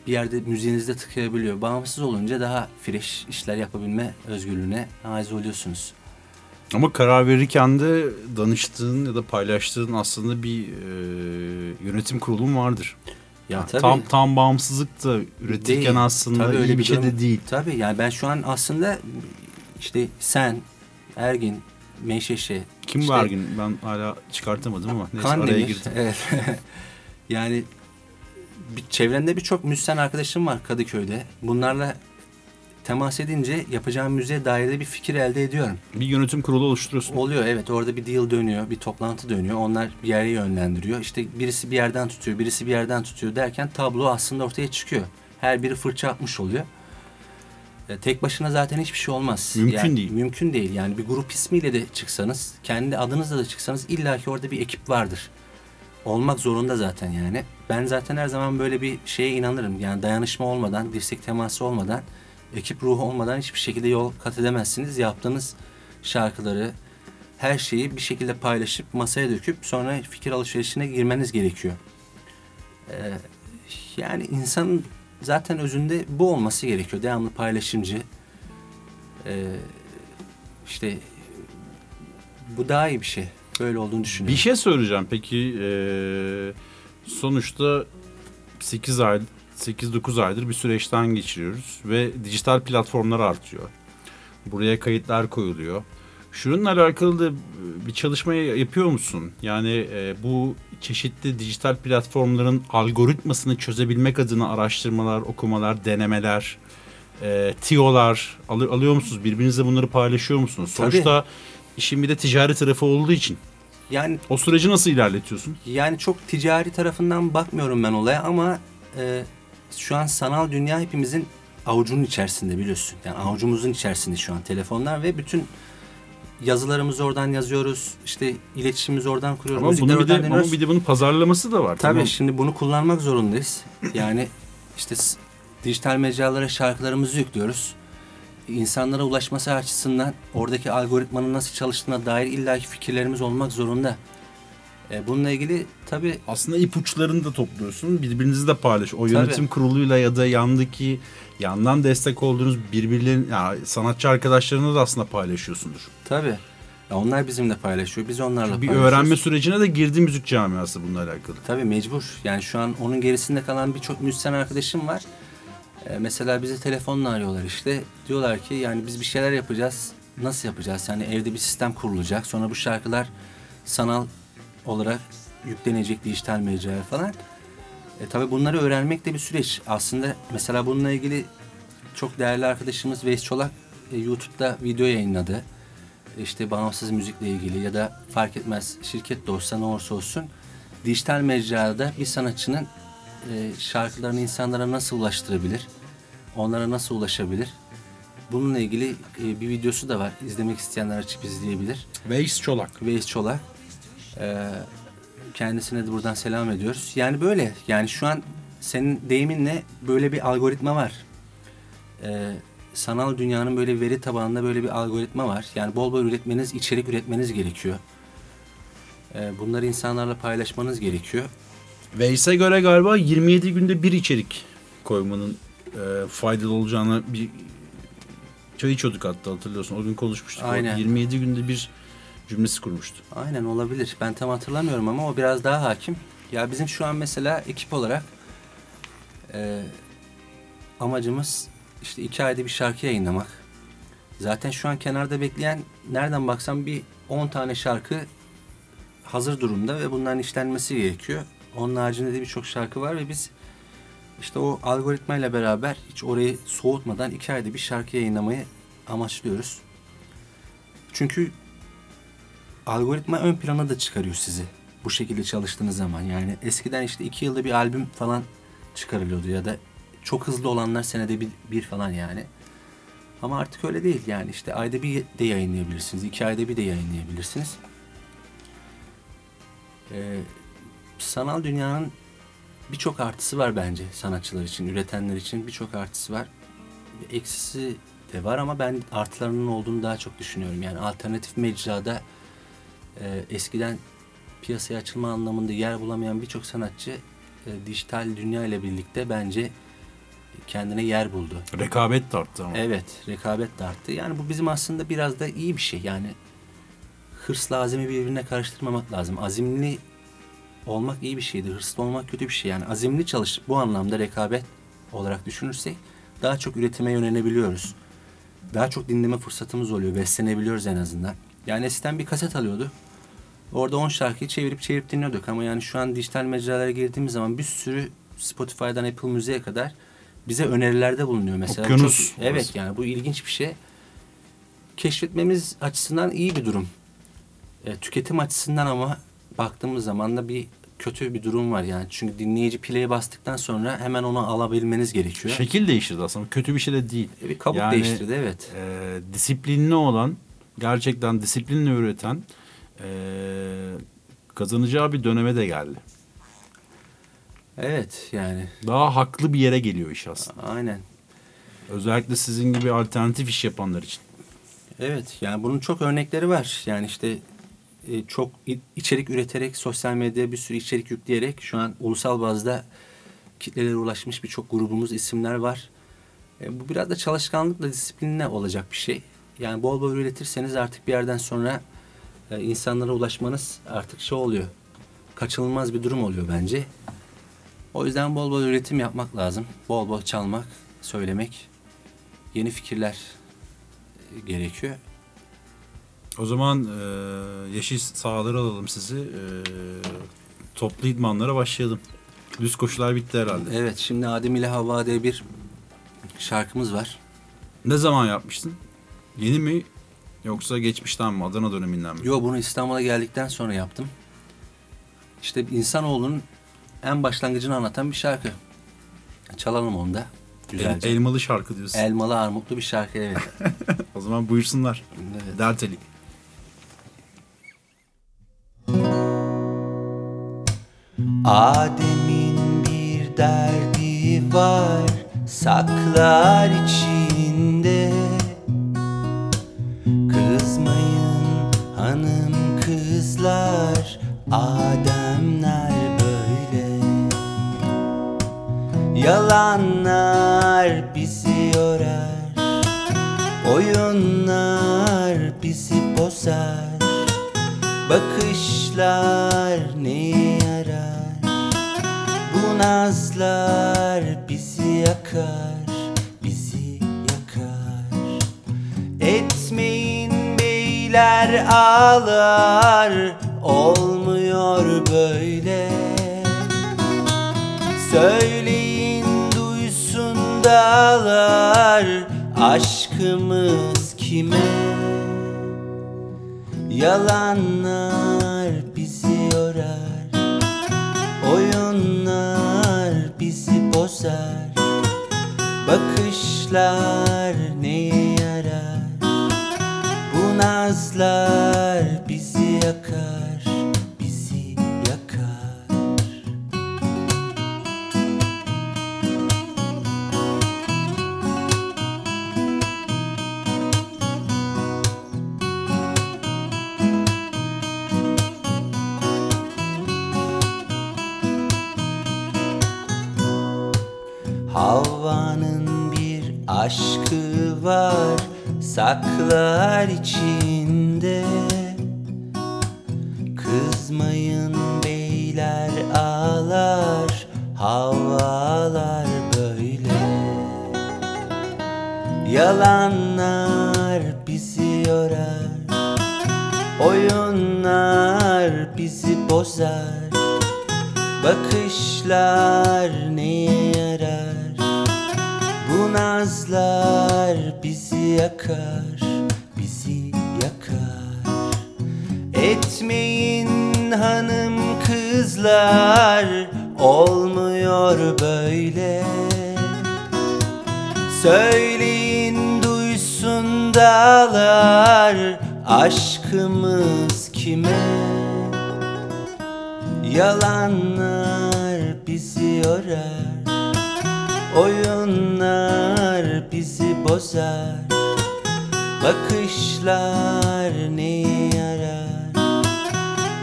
B: bir yerde müziğinizde tıkayabiliyor. Bağımsız olunca daha fresh işler yapabilme özgürlüğüne haiz oluyorsunuz.
A: Ama karar verirken de danıştığın ya da paylaştığın aslında bir e, yönetim kurulum vardır.
B: Ya
A: Yani
B: tabii.
A: Tam tam bağımsızlık da üretirken
B: Değil.
A: aslında
B: öyle
A: bir şey
B: durum-
A: de değil.
B: Tabii yani ben şu an aslında işte sen, Ergin, Menşeşe,
A: Kim
B: işte
A: bu Ergin? Ben hala çıkartamadım ama neyse araya
B: Kandemir.
A: girdim.
B: Evet. yani bir, çevrende birçok müzisyen arkadaşım var Kadıköy'de. Bunlarla temas edince yapacağım müziğe dair de bir fikir elde ediyorum.
A: Bir yönetim kurulu oluşturuyorsun.
B: Oluyor evet orada bir deal dönüyor, bir toplantı dönüyor. Onlar bir yere yönlendiriyor. İşte birisi bir yerden tutuyor, birisi bir yerden tutuyor derken tablo aslında ortaya çıkıyor. Her biri fırça atmış oluyor. E, tek başına zaten hiçbir şey olmaz.
A: Mümkün
B: Yani
A: değil.
B: Mümkün değil. Yani bir grup ismiyle de çıksanız, kendi adınızla da çıksanız illaki orada bir ekip vardır. Olmak zorunda zaten yani. Ben zaten her zaman böyle bir şeye inanırım. Yani dayanışma olmadan, dirsek teması olmadan, ekip ruhu olmadan hiçbir şekilde yol kat edemezsiniz. Yaptığınız şarkıları, her şeyi bir şekilde paylaşıp masaya döküp sonra fikir alışverişine girmeniz gerekiyor. Ee, yani insanın zaten özünde bu olması gerekiyor. Devamlı paylaşımcı. Ee, işte bu daha iyi bir şey. Böyle olduğunu düşünüyorum.
A: Bir şey söyleyeceğim peki e, sonuçta 8 ay 8-9 aydır bir süreçten geçiriyoruz ve dijital platformlar artıyor. Buraya kayıtlar koyuluyor. Şununla alakalı da bir çalışma yapıyor musun? Yani e, bu çeşitli dijital platformların algoritmasını çözebilmek adına araştırmalar, okumalar, denemeler, e, tiyolar alı- alıyor musunuz? Birbirinizle bunları paylaşıyor musunuz?
B: Tabii.
A: Sonuçta işin bir de ticari tarafı olduğu için.
B: Yani
A: O süreci nasıl ilerletiyorsun?
B: Yani çok ticari tarafından bakmıyorum ben olaya ama e, şu an sanal dünya hepimizin avucunun içerisinde biliyorsun. Yani avucumuzun içerisinde şu an telefonlar ve bütün yazılarımızı oradan yazıyoruz. İşte iletişimimizi oradan kuruyoruz.
A: Ama
B: müzikleri
A: bunun bir de ama bir de bunun pazarlaması da var.
B: Tabii
A: tamam.
B: şimdi bunu kullanmak zorundayız. Yani işte dijital mecralara şarkılarımızı yüklüyoruz. İnsanlara ulaşması açısından oradaki algoritmanın nasıl çalıştığına dair illaki fikirlerimiz olmak zorunda. E, bununla ilgili tabii
A: Aslında ipuçlarını da topluyorsun. Birbirinizi de paylaş. O yönetim kuruluyla ya da yandaki yandan destek olduğunuz birbirlerin ya sanatçı arkadaşlarını da aslında paylaşıyorsundur.
B: tabii ya onlar bizimle paylaşıyor. Biz onlarla
A: Bir
B: paylaşıyoruz.
A: öğrenme sürecine de girdi müzik camiası bununla alakalı.
B: Tabii mecbur. Yani şu an onun gerisinde kalan birçok müzisyen arkadaşım var. Ee, mesela bizi telefonla arıyorlar işte. Diyorlar ki yani biz bir şeyler yapacağız. Nasıl yapacağız? Yani evde bir sistem kurulacak. Sonra bu şarkılar sanal olarak yüklenecek dijital mecraya falan. E, tabii bunları öğrenmek de bir süreç. Aslında mesela bununla ilgili çok değerli arkadaşımız Veys Çolak e, YouTube'da video yayınladı. İşte bağımsız müzikle ilgili ya da fark etmez şirket de olsa ne olursa olsun dijital mecrada bir sanatçının e, şarkılarını insanlara nasıl ulaştırabilir? Onlara nasıl ulaşabilir? Bununla ilgili e, bir videosu da var. İzlemek isteyenler açıp izleyebilir.
A: Veys Çolak.
B: Veys Çolak. E, kendisine de buradan selam ediyoruz. Yani böyle. Yani şu an senin deyiminle böyle bir algoritma var. E, sanal dünyanın böyle veri tabanında böyle bir algoritma var. Yani bol bol üretmeniz, içerik üretmeniz gerekiyor. E, bunları insanlarla paylaşmanız gerekiyor.
A: Veys'e göre galiba 27 günde bir içerik koymanın e, faydalı olacağını bir çay içiyorduk hatta hatırlıyorsun. O gün konuşmuştuk. O
B: Aynen.
A: 27 günde bir cümlesi kurmuştu.
B: Aynen olabilir. Ben tam hatırlamıyorum ama o biraz daha hakim. Ya bizim şu an mesela ekip olarak e, amacımız işte iki ayda bir şarkı yayınlamak. Zaten şu an kenarda bekleyen nereden baksam bir 10 tane şarkı hazır durumda ve bunların işlenmesi gerekiyor. Onun haricinde de birçok şarkı var ve biz işte o algoritmayla beraber hiç orayı soğutmadan iki ayda bir şarkı yayınlamayı amaçlıyoruz. Çünkü algoritma ön plana da çıkarıyor sizi bu şekilde çalıştığınız zaman. Yani eskiden işte iki yılda bir albüm falan çıkarılıyordu ya da çok hızlı olanlar senede bir, bir falan yani. Ama artık öyle değil yani işte ayda bir de yayınlayabilirsiniz, iki ayda bir de yayınlayabilirsiniz. Ee, sanal dünyanın birçok artısı var bence sanatçılar için, üretenler için birçok artısı var. Eksisi de var ama ben artılarının olduğunu daha çok düşünüyorum. Yani alternatif mecrada e, eskiden piyasaya açılma anlamında yer bulamayan birçok sanatçı e, dijital dünya ile birlikte bence kendine yer buldu.
A: Rekabet de arttı ama.
B: Evet, rekabet de arttı. Yani bu bizim aslında biraz da iyi bir şey. Yani hırsla azimi birbirine karıştırmamak lazım. Azimli olmak iyi bir şeydir. Hırslı olmak kötü bir şey. Yani azimli çalış bu anlamda rekabet olarak düşünürsek daha çok üretime yönelebiliyoruz. Daha çok dinleme fırsatımız oluyor. Beslenebiliyoruz en azından. Yani eskiden bir kaset alıyordu. Orada 10 şarkıyı çevirip çevirip dinliyorduk ama yani şu an dijital mecralara girdiğimiz zaman bir sürü Spotify'dan Apple Müziğe kadar bize önerilerde bulunuyor mesela.
A: Okyanus
B: Çok- evet
A: orası.
B: yani bu ilginç bir şey. Keşfetmemiz açısından iyi bir durum. E, tüketim açısından ama baktığımız zaman da bir kötü bir durum var yani. Çünkü dinleyici play'e bastıktan sonra hemen onu alabilmeniz gerekiyor.
A: Şekil değiştirdi aslında. Kötü bir şey de değil.
B: E, bir kabuk
A: Yani-
B: değiştirdi evet.
A: e, disiplinli olan, gerçekten disiplinle üreten e, kazanacağı bir döneme de geldi.
B: Evet yani
A: Daha haklı bir yere geliyor iş aslında.
B: aynen.
A: Özellikle sizin gibi alternatif iş yapanlar için.
B: Evet yani bunun çok örnekleri var. Yani işte e, çok içerik üreterek sosyal medyaya bir sürü içerik yükleyerek şu an ulusal bazda kitlelere ulaşmış birçok grubumuz isimler var. E, bu biraz da çalışkanlıkla disiplinle olacak bir şey. Yani bol bol üretirseniz artık bir yerden sonra e, insanlara ulaşmanız artık şey oluyor. Kaçınılmaz bir durum oluyor bence. O yüzden bol bol üretim yapmak lazım. Bol bol çalmak, söylemek, yeni fikirler e, gerekiyor.
A: O zaman e, yeşil sahaları alalım sizi. E, toplu idmanlara başlayalım. Düz koşular bitti herhalde.
B: Evet şimdi Adem ile Havva diye bir şarkımız var.
A: Ne zaman yapmıştın? Yeni mi Yoksa geçmişten mi? Adana döneminden mi?
B: Yok bunu İstanbul'a geldikten sonra yaptım. İşte insanoğlunun en başlangıcını anlatan bir şarkı. Çalalım onu da. Güzelce.
A: Elmalı şarkı diyorsun.
B: Elmalı armutlu bir şarkı evet.
A: o zaman buyursunlar.
B: Evet.
A: Dertelik.
B: Adem'in bir derdi var saklar içi kızlar Ademler böyle. Yalanlar bizi yorar Oyunlar bizi bozar. Bakışlar neye yarar? Bu nazlar bizi yakar Bizi yakar. Etmeyin beyler ağlar Olmuyor böyle. Söyleyin duysun dağlar Aşkımız kime? Yalanlar bizi yorar Oyunlar bizi bozar. Bakışlar nazlar bizi yakar Bizi yakar. Havva'nın bir aşkı var saklar içinde. Kızmayın beyler ağlar havalar böyle. Yalanlar bizi yorar Oyunlar bizi bozar. Bakışlar neye yarar? Bu nazlar bizi yakar Bizi yakar. Etmeyin hanım kızlar Olmuyor böyle. Söyleyin duysun dağlar Aşkımız kime? Yalanlar bizi yorar Oyunlar bozar. Bakışlar neye yarar?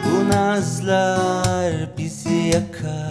B: Bu nazlar bizi yakar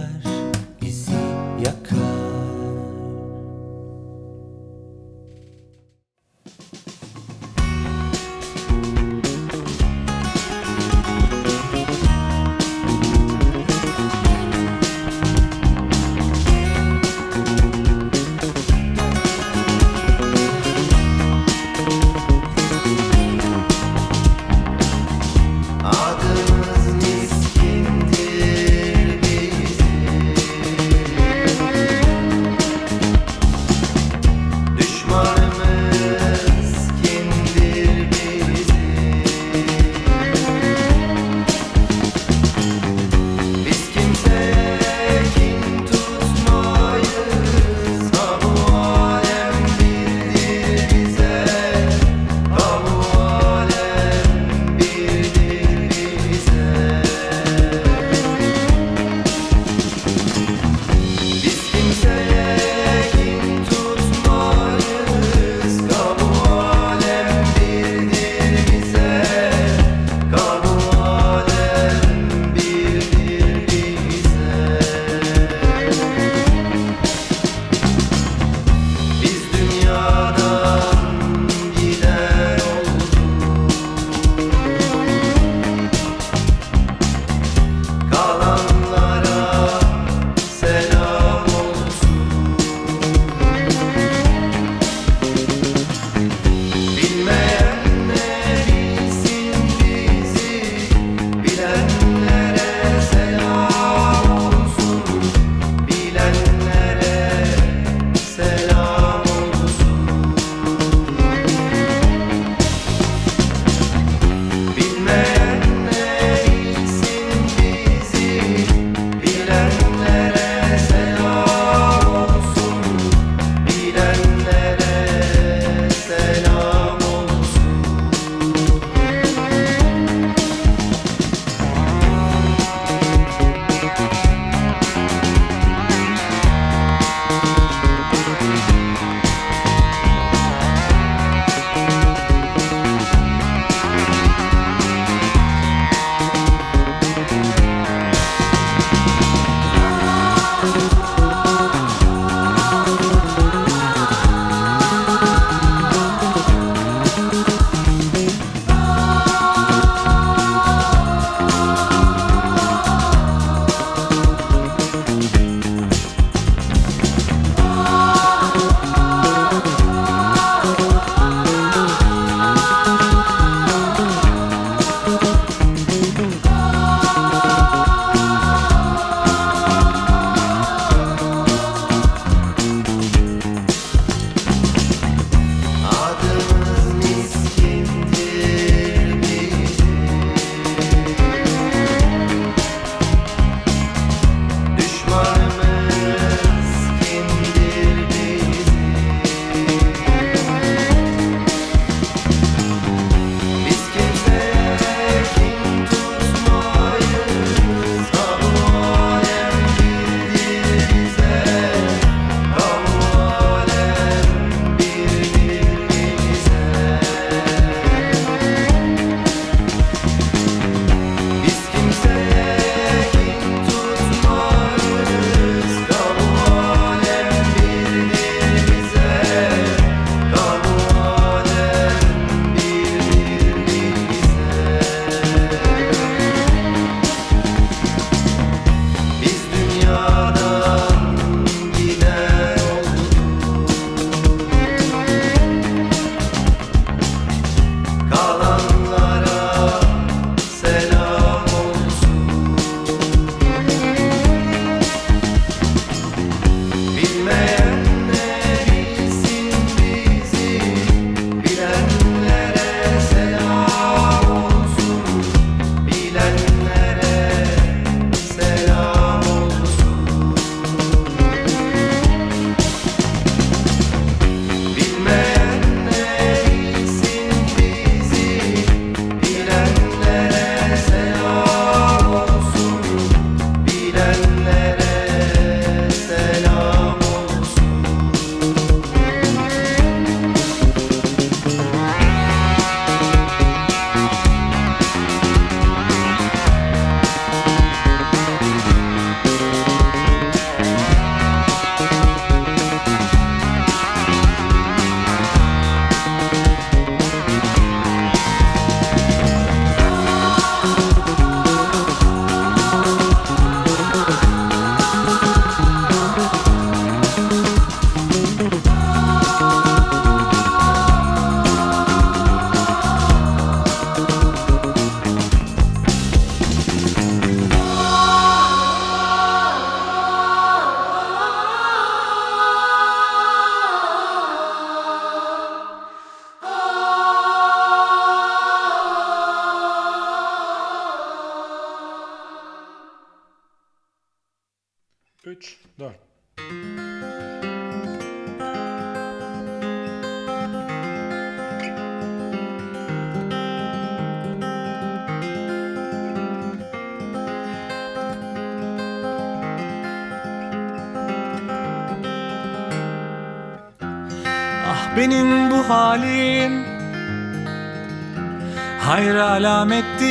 E: alamet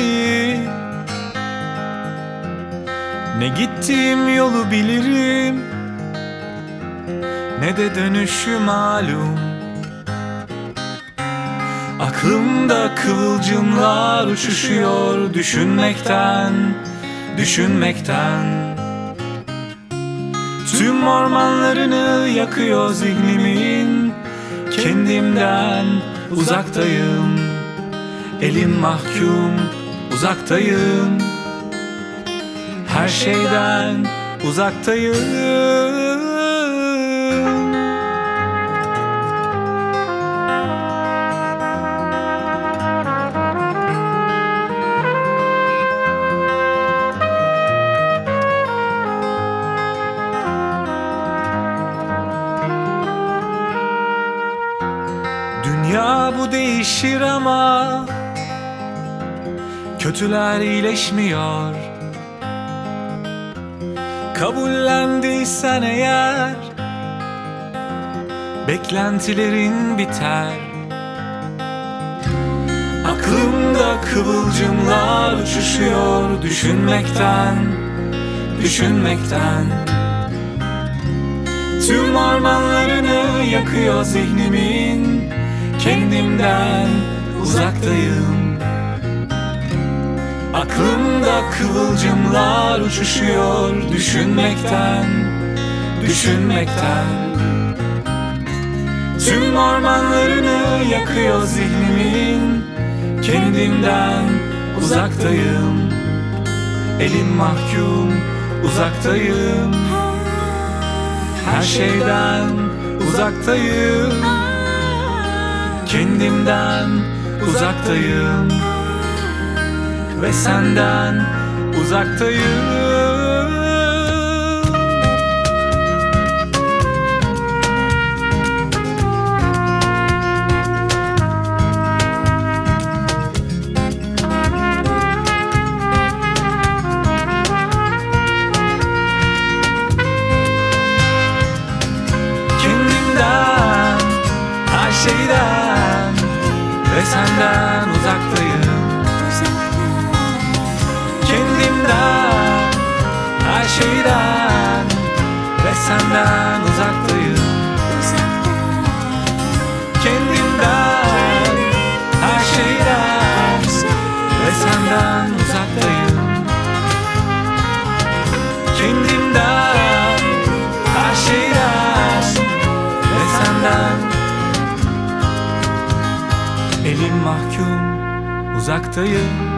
E: Ne gittiğim yolu bilirim Ne de dönüşü malum. Aklımda kıvılcımlar uçuşuyor Düşünmekten, düşünmekten. Tüm ormanlarını yakıyor zihnimin Kendimden uzaktayım Elim mahkum uzaktayım. Her şeyden uzaktayım Kötüler iyileşmiyor. Kabullendiysen eğer Beklentilerin biter. Aklımda kıvılcımlar uçuşuyor Düşünmekten, düşünmekten. Tüm ormanlarını yakıyor zihnimin Kendimden uzaktayım Aklımda kıvılcımlar uçuşuyor Düşünmekten, düşünmekten. Tüm ormanlarını yakıyor zihnimin Kendimden uzaktayım. Elim mahkum uzaktayım. Her şeyden uzaktayım. Kendimden uzaktayım Ve senden uzaktayım uzaktayım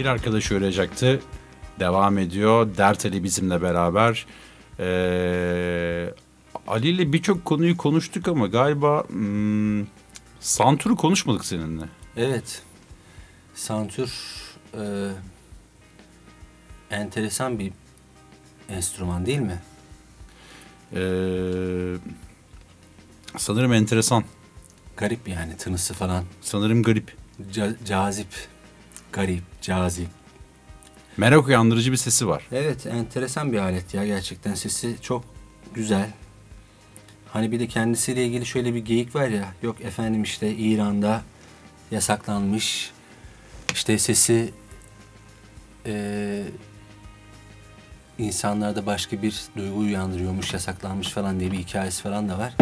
F: Bir
A: arkadaş öğrenecekti. Devam ediyor. Dert Ali bizimle beraber. Ee, Ali ile birçok konuyu konuştuk ama galiba hmm, Santur'u konuşmadık seninle.
B: Evet. Santür e, enteresan bir enstrüman değil mi?
A: Ee, sanırım enteresan.
B: Garip yani tınısı falan.
A: Sanırım garip.
B: Ca- cazip. Garip, cazip.
A: Merak uyandırıcı bir sesi var.
B: Evet enteresan bir alet ya gerçekten sesi çok güzel. Hani bir de kendisiyle ilgili şöyle bir geyik var ya yok efendim işte İran'da yasaklanmış işte sesi eee insanlarda başka bir duygu uyandırıyormuş yasaklanmış falan diye bir hikayesi falan da var.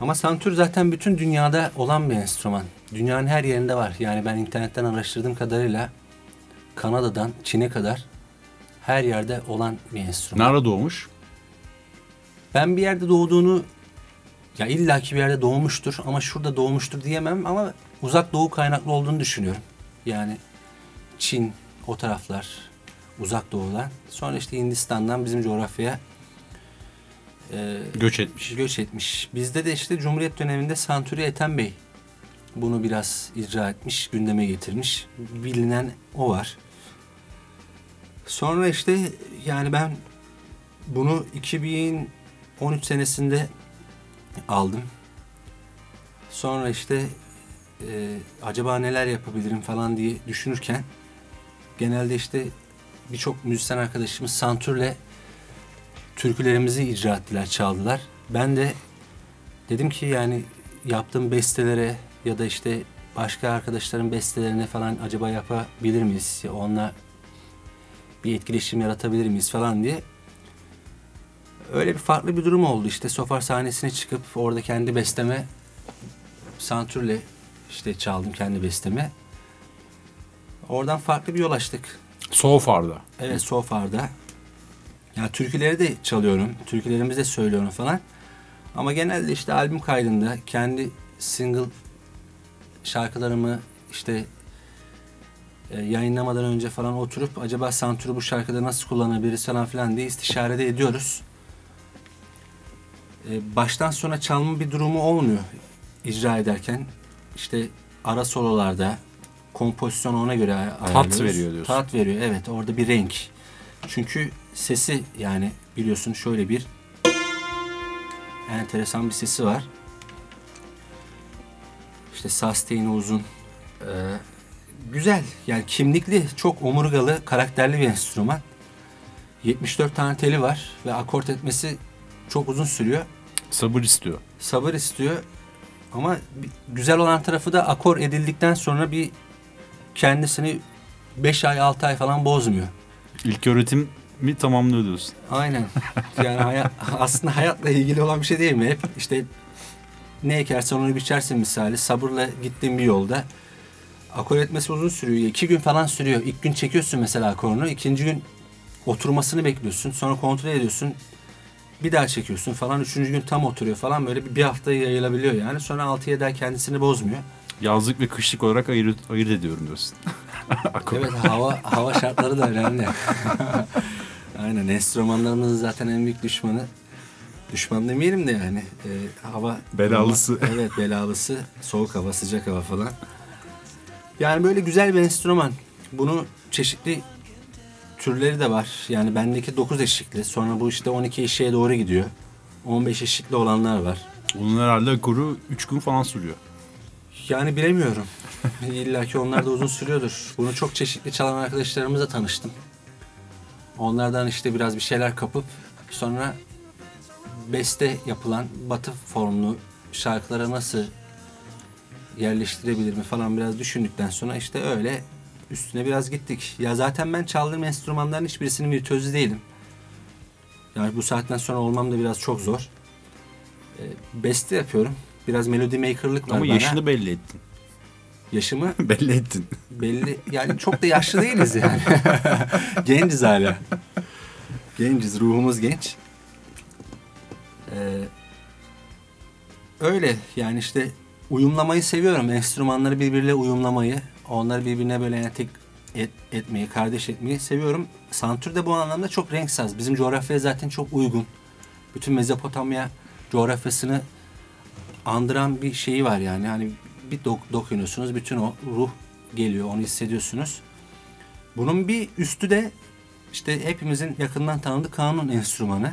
B: Ama santür zaten bütün dünyada olan bir enstrüman. Dünyanın her yerinde var. Yani ben internetten araştırdığım kadarıyla Kanada'dan Çin'e kadar her yerde olan bir enstrüman.
A: Nerede doğmuş?
B: Ben bir yerde doğduğunu ya illaki bir yerde doğmuştur ama şurada doğmuştur diyemem ama uzak doğu kaynaklı olduğunu düşünüyorum. Yani Çin o taraflar uzak doğular. Sonra işte Hindistan'dan bizim coğrafyaya e,
A: Göç etmiş.
B: göç etmiş. Bizde de işte Cumhuriyet döneminde Santuri Ethem Bey bunu biraz icra etmiş, gündeme getirmiş. Bilinen o var. Sonra işte yani ben bunu 2013 senesinde aldım. Sonra işte e, acaba neler yapabilirim falan diye düşünürken genelde işte birçok müzisyen arkadaşımız santürle türkülerimizi icra ettiler, çaldılar. Ben de dedim ki yani yaptığım bestelere ya da işte başka arkadaşların bestelerine falan acaba yapabilir miyiz? Onunla bir etkileşim yaratabilir miyiz falan diye. Öyle bir farklı bir durum oldu. İşte Sofar sahnesine çıkıp orada kendi besteme santürle işte çaldım kendi besteme. Oradan farklı bir yol açtık.
A: So far'da.
B: Evet Sofar'da. Ya türküleri de çalıyorum. Türkülerimizi de söylüyorum falan. Ama genelde işte albüm kaydında kendi single şarkılarımı işte e, yayınlamadan önce falan oturup acaba santürü bu şarkıda nasıl kullanabiliriz falan filan diye istişarede ediyoruz. E, baştan sona çalma bir durumu olmuyor icra ederken. İşte ara sololarda kompozisyonu ona göre ay- ayarlıyoruz.
A: veriyor diyorsun.
B: Tat veriyor evet orada bir renk. Çünkü sesi yani biliyorsun şöyle bir enteresan bir sesi var. İşte sustain'i uzun. Ee, güzel yani kimlikli, çok omurgalı, karakterli bir enstrüman. 74 tane teli var ve akort etmesi çok uzun sürüyor.
A: Sabır istiyor.
B: Sabır istiyor. Ama güzel olan tarafı da akor edildikten sonra bir kendisini 5 ay 6 ay falan bozmuyor.
A: İlk öğretim mi tamamlıyor diyorsun.
B: Aynen. Yani haya- aslında hayatla ilgili olan bir şey değil mi? Hep işte ne ekersen onu biçersin misali. Sabırla gittiğin bir yolda. Akor etmesi uzun sürüyor. İki gün falan sürüyor. İlk gün çekiyorsun mesela akorunu. ikinci gün oturmasını bekliyorsun. Sonra kontrol ediyorsun. Bir daha çekiyorsun falan. Üçüncü gün tam oturuyor falan. Böyle bir, bir hafta yayılabiliyor yani. Sonra 6-7 ay kendisini bozmuyor.
A: Yazlık ve kışlık olarak ayırt, ayırt ediyorum diyorsun.
B: Evet hava hava şartları da önemli. Aynen enstrümanlarımızın zaten en büyük düşmanı. Düşman demeyelim de yani. e, hava
A: Belalısı.
B: evet belalısı. Soğuk hava, sıcak hava falan. Yani böyle güzel bir enstrüman. Bunu çeşitli türleri de var. Yani bendeki 9 eşikli. Sonra bu işte 12 eşiğe doğru gidiyor. 15 eşikli olanlar var.
A: Onun herhalde kuru 3 gün falan sürüyor.
B: Yani bilemiyorum. İlla ki onlar da uzun sürüyordur. Bunu çok çeşitli çalan arkadaşlarımızla tanıştım. Onlardan işte biraz bir şeyler kapıp sonra beste yapılan batı formlu şarkılara nasıl yerleştirebilir mi falan biraz düşündükten sonra işte öyle üstüne biraz gittik. Ya zaten ben çaldığım enstrümanların hiçbirisinin virtüözü değilim. Yani bu saatten sonra olmam da biraz çok zor. Ee, beste yapıyorum. Biraz melody maker'lık var
A: Ama
B: bana.
A: yaşını belli ettin.
B: Yaşımı
A: belli ettin.
B: belli yani çok da yaşlı değiliz yani. Genciz hala. Genciz, ruhumuz genç. Ee, öyle yani işte uyumlamayı seviyorum. Enstrümanları birbiriyle uyumlamayı, onları birbirine böyle yani tek et, etmeyi, kardeş etmeyi seviyorum. Santür de bu anlamda çok renksaz. Bizim coğrafyaya zaten çok uygun. Bütün Mezopotamya coğrafyasını andıran bir şeyi var yani. Hani bir dok- dokunuyorsunuz, bütün o ruh geliyor, onu hissediyorsunuz. Bunun bir üstü de işte hepimizin yakından tanıdığı kanun enstrümanı.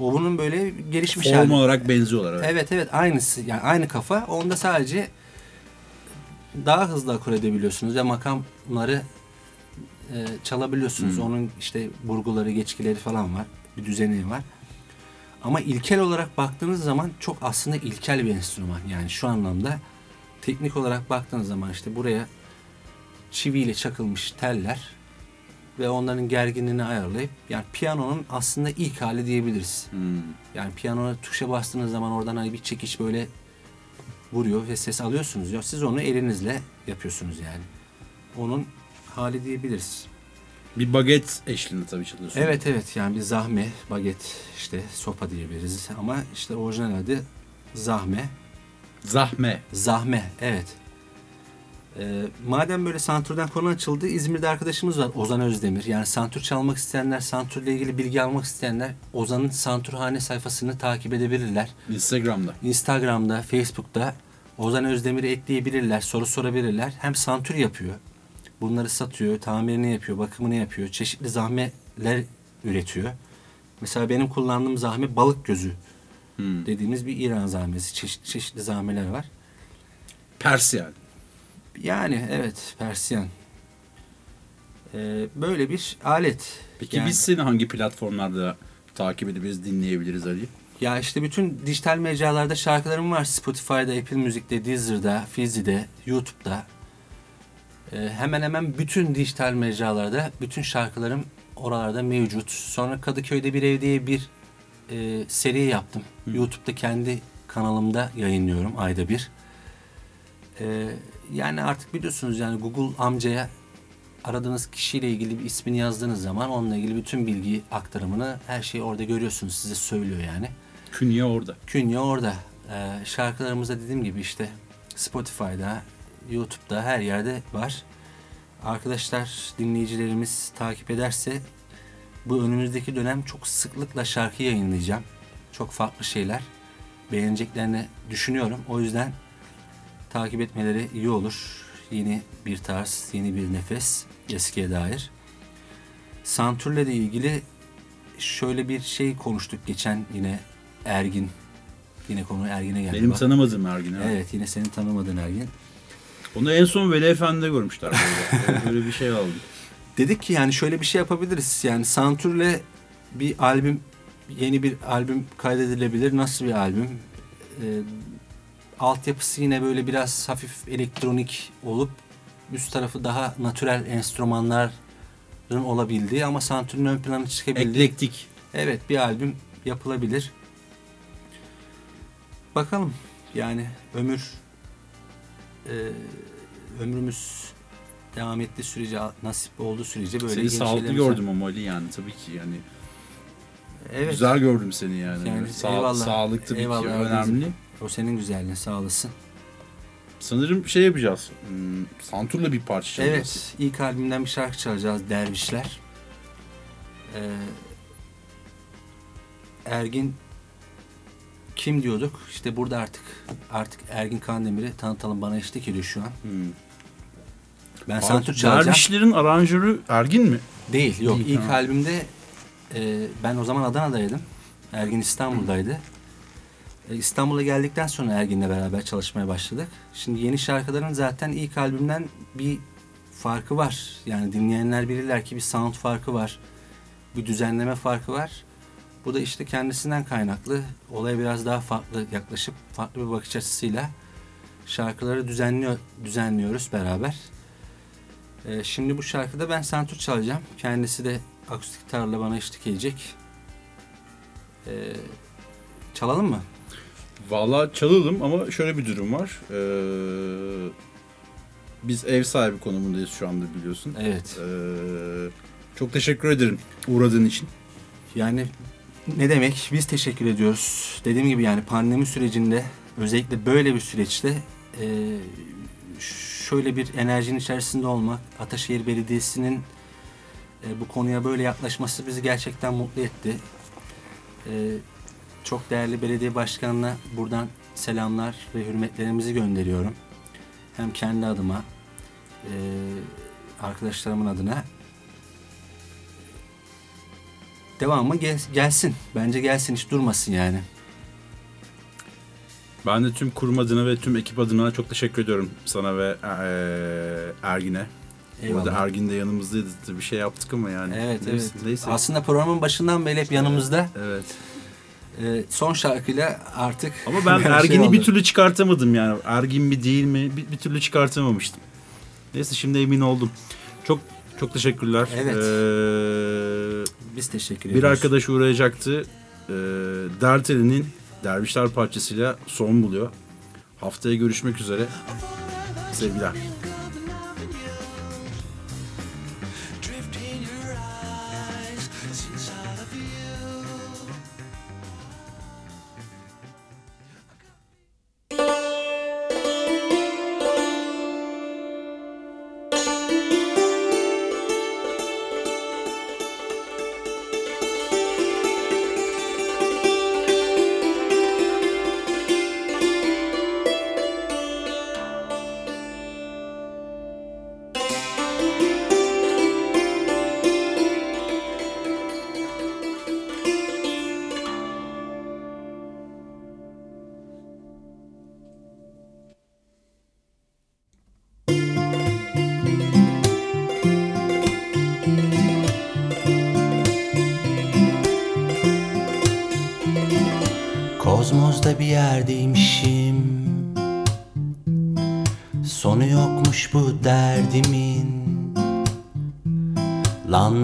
B: O bunun böyle gelişmiş
A: Form
B: hali.
A: olarak benziyorlar. Evet.
B: Evet evet aynısı yani aynı kafa. Onda sadece daha hızlı akor edebiliyorsunuz ve makamları e, çalabiliyorsunuz. Onun işte burguları, geçkileri falan var. Bir düzeni var. Ama ilkel olarak baktığınız zaman çok aslında ilkel bir enstrüman. Yani şu anlamda teknik olarak baktığınız zaman işte buraya çiviyle çakılmış teller ve onların gerginliğini ayarlayıp yani piyanonun aslında ilk hali diyebiliriz.
A: Hmm.
B: Yani piyanoya tuşa bastığınız zaman oradan hani bir çekiş böyle vuruyor ve ses alıyorsunuz. Ya siz onu elinizle yapıyorsunuz yani. Onun hali diyebiliriz.
A: Bir baget eşliğinde tabii çalıyorsun.
B: Evet evet yani bir zahme, baget işte sopa diyebiliriz ama işte orijinal adı zahme.
A: Zahme.
B: Zahme evet. Ee, madem böyle santürden konu açıldı İzmir'de arkadaşımız var Ozan Özdemir. Yani santür çalmak isteyenler, santürle ilgili bilgi almak isteyenler Ozan'ın santürhane sayfasını takip edebilirler.
A: Instagram'da.
B: Instagram'da, Facebook'ta Ozan Özdemir'i ekleyebilirler, soru sorabilirler. Hem santür yapıyor. Bunları satıyor, tamirini yapıyor, bakımını yapıyor. Çeşitli zahmeler üretiyor. Mesela benim kullandığım zahme balık gözü
A: Hmm.
B: dediğimiz bir İran zahmesi. Çeşitli, çeşitli zahmeler var.
A: Pers yani.
B: Yani evet Persiyan. Ee, böyle bir alet.
A: Peki
B: Yani-
A: biz seni hangi platformlarda takip edebiliriz, dinleyebiliriz Ali?
B: Ya işte bütün dijital mecralarda şarkılarım var. Spotify'da, Apple Music'te, Deezer'da, Fizi'de, YouTube'da. Ee, hemen hemen bütün dijital mecralarda bütün şarkılarım oralarda mevcut. Sonra Kadıköy'de bir ev diye bir e, seri yaptım. YouTube'da kendi kanalımda yayınlıyorum ayda bir. Ee, yani artık biliyorsunuz yani Google amcaya aradığınız kişiyle ilgili bir ismini yazdığınız zaman onunla ilgili bütün bilgi aktarımını her şeyi orada görüyorsunuz. Size söylüyor yani.
A: Künye orada.
B: Künye orada. Ee, şarkılarımızda dediğim gibi işte Spotify'da, YouTube'da her yerde var. Arkadaşlar, dinleyicilerimiz takip ederse bu önümüzdeki dönem çok sıklıkla şarkı yayınlayacağım. Çok farklı şeyler beğeneceklerini düşünüyorum. O yüzden takip etmeleri iyi olur. Yeni bir tarz, yeni bir nefes eskiye dair. Santürle de ilgili şöyle bir şey konuştuk geçen yine Ergin. Yine konu Ergin'e geldi.
A: Benim
B: bak.
A: tanımadığım Ergin. Evet.
B: Evet yine senin tanımadığın Ergin.
A: Onu en son Veli Efendi'de görmüşler. Böyle, bir şey aldım.
B: Dedik ki yani şöyle bir şey yapabiliriz. Yani Santür'le bir albüm, yeni bir albüm kaydedilebilir. Nasıl bir albüm? Ee, altyapısı yine böyle biraz hafif elektronik olup üst tarafı daha natürel enstrümanların olabildiği ama Santür'ün ön plana çıkabildiği
A: Eklektik.
B: Evet bir albüm yapılabilir. Bakalım yani ömür e, ömrümüz devam ettiği sürece nasip olduğu sürece böyle
A: Seni sağlıklı gördüm ama Ali yani tabii ki yani.
B: Evet.
A: Güzel gördüm seni yani.
B: Yani
A: Sağ,
B: eyvallah.
A: sağlık tabii
B: Eyvallah,
A: ki önemli.
B: O senin güzelliğin sağ olasın.
A: Sanırım şey yapacağız. Hmm, Santur'la bir parça çalacağız.
B: Evet ilk albümden bir şarkı çalacağız Dervişler. Ee, Ergin kim diyorduk? İşte burada artık artık Ergin Kandemir'i tanıtalım bana eşlik ediyor şu an.
A: Hmm.
B: Ben santur çalacağım.
A: Dervişlerin aranjörü Ergin mi?
B: Değil yok
A: Değil,
B: ilk
A: tamam.
B: albümde e, ben o zaman Adana'daydım. Ergin İstanbul'daydı.
G: E, İstanbul'a geldikten sonra Ergin'le beraber çalışmaya başladık. Şimdi yeni şarkıların zaten ilk albümden bir farkı var. Yani dinleyenler bilirler ki bir sound farkı var. Bir düzenleme farkı var. Bu da işte kendisinden kaynaklı. Olaya biraz daha farklı yaklaşıp farklı bir bakış açısıyla şarkıları düzenliyor, düzenliyoruz beraber. E, şimdi bu şarkıda ben santur çalacağım. Kendisi de akustik gitarla bana eşlik edecek. E, çalalım mı?
A: Valla çalalım ama şöyle bir durum var. Ee, biz ev sahibi konumundayız şu anda biliyorsun.
G: Evet.
A: Ee, çok teşekkür ederim uğradığın için.
G: Yani ne demek? Biz teşekkür ediyoruz. Dediğim gibi yani pandemi sürecinde özellikle böyle bir süreçte e, şöyle bir enerjinin içerisinde olmak, Ataşehir Belediyesi'nin e, bu konuya böyle yaklaşması bizi gerçekten mutlu etti. E, çok değerli belediye başkanına buradan selamlar ve hürmetlerimizi gönderiyorum. Hem kendi adıma, e, arkadaşlarımın adına devamı gel- gelsin. Bence gelsin hiç durmasın yani.
A: Ben de tüm kurum adına ve tüm ekip adına çok teşekkür ediyorum sana ve eee, Ergin'e.
G: Eyvallah.
A: Ergin de yanımızdaydı. Bir şey yaptık ama yani.
G: Evet
A: Neyse,
G: evet.
A: Neyse.
G: Aslında programın başından beri hep yanımızda.
A: Evet.
G: Ee, son şarkıyla artık
A: Ama ben
G: şey
A: Ergin'i bir
G: oldu.
A: türlü çıkartamadım yani. Ergin mi değil mi bir, bir türlü çıkartamamıştım. Neyse şimdi emin oldum. Çok çok teşekkürler.
G: Evet.
A: Ee,
G: biz teşekkür
A: bir
G: ediyoruz.
A: arkadaş uğrayacaktı. Ee, Derteli'nin Dervişler parçasıyla son buluyor. Haftaya görüşmek üzere. Sevgiler.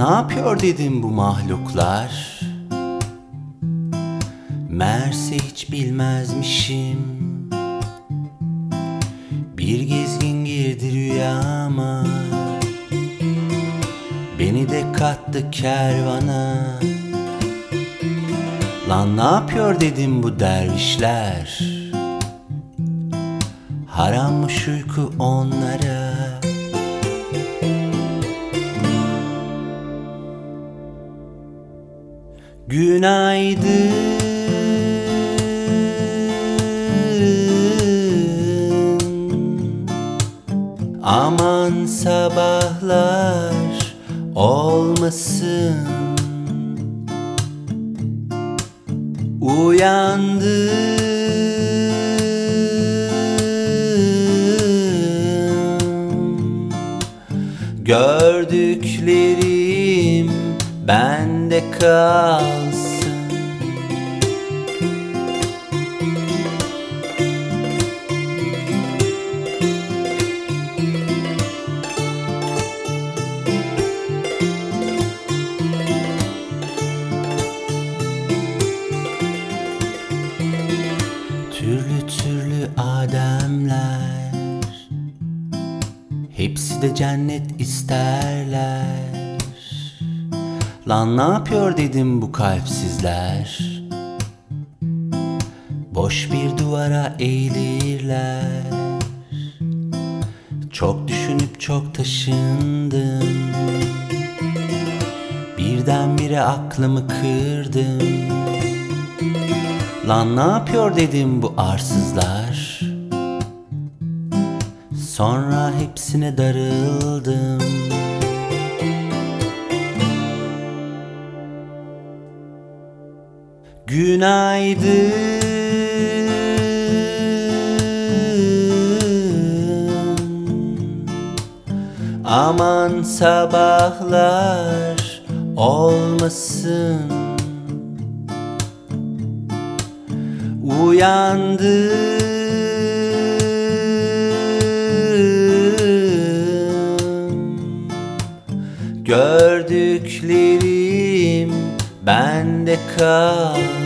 B: Ne yapıyor dedim bu mahluklar? Meğerse hiç bilmezmişim. Bir gezgin girdi rüyama. Beni de kattı kervana. Lan ne yapıyor dedim bu dervişler? Harammış uyku onlara Günaydın. Aman sabahlar olmasın. Uyandım Gördüklerim bende kalsın Lan ne yapıyor dedim bu kalpsizler. Boş bir duvara eğilirler. Çok düşünüp çok taşındım. Birdenbire aklımı kırdım. Lan ne yapıyor dedim bu arsızlar. Sonra hepsine darıldım Günaydın.
H: Aman sabahlar olmasın. Uyandım. Gördüklerim bende
I: kal.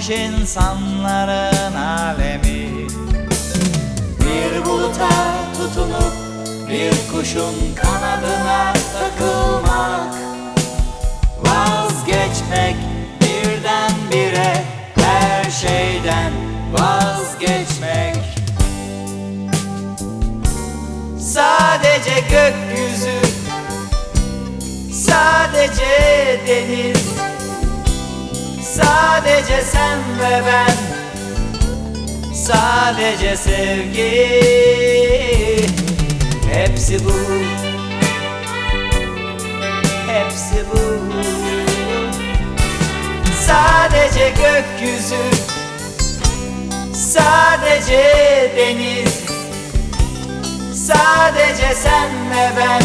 I: Olmuş insanların alemi. Bir buluta tutunup bir kuşun kanadına takılmak. Vazgeçmek birdenbire her şeyden vazgeçmek. Sadece gökyüzü Sadece deniz Sadece sen ve ben. Sadece sevgi. Hepsi bu. Hepsi bu. Sadece gökyüzü. Sadece deniz. Sadece sen ve ben.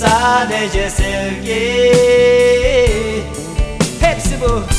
I: Sadece sevgi people.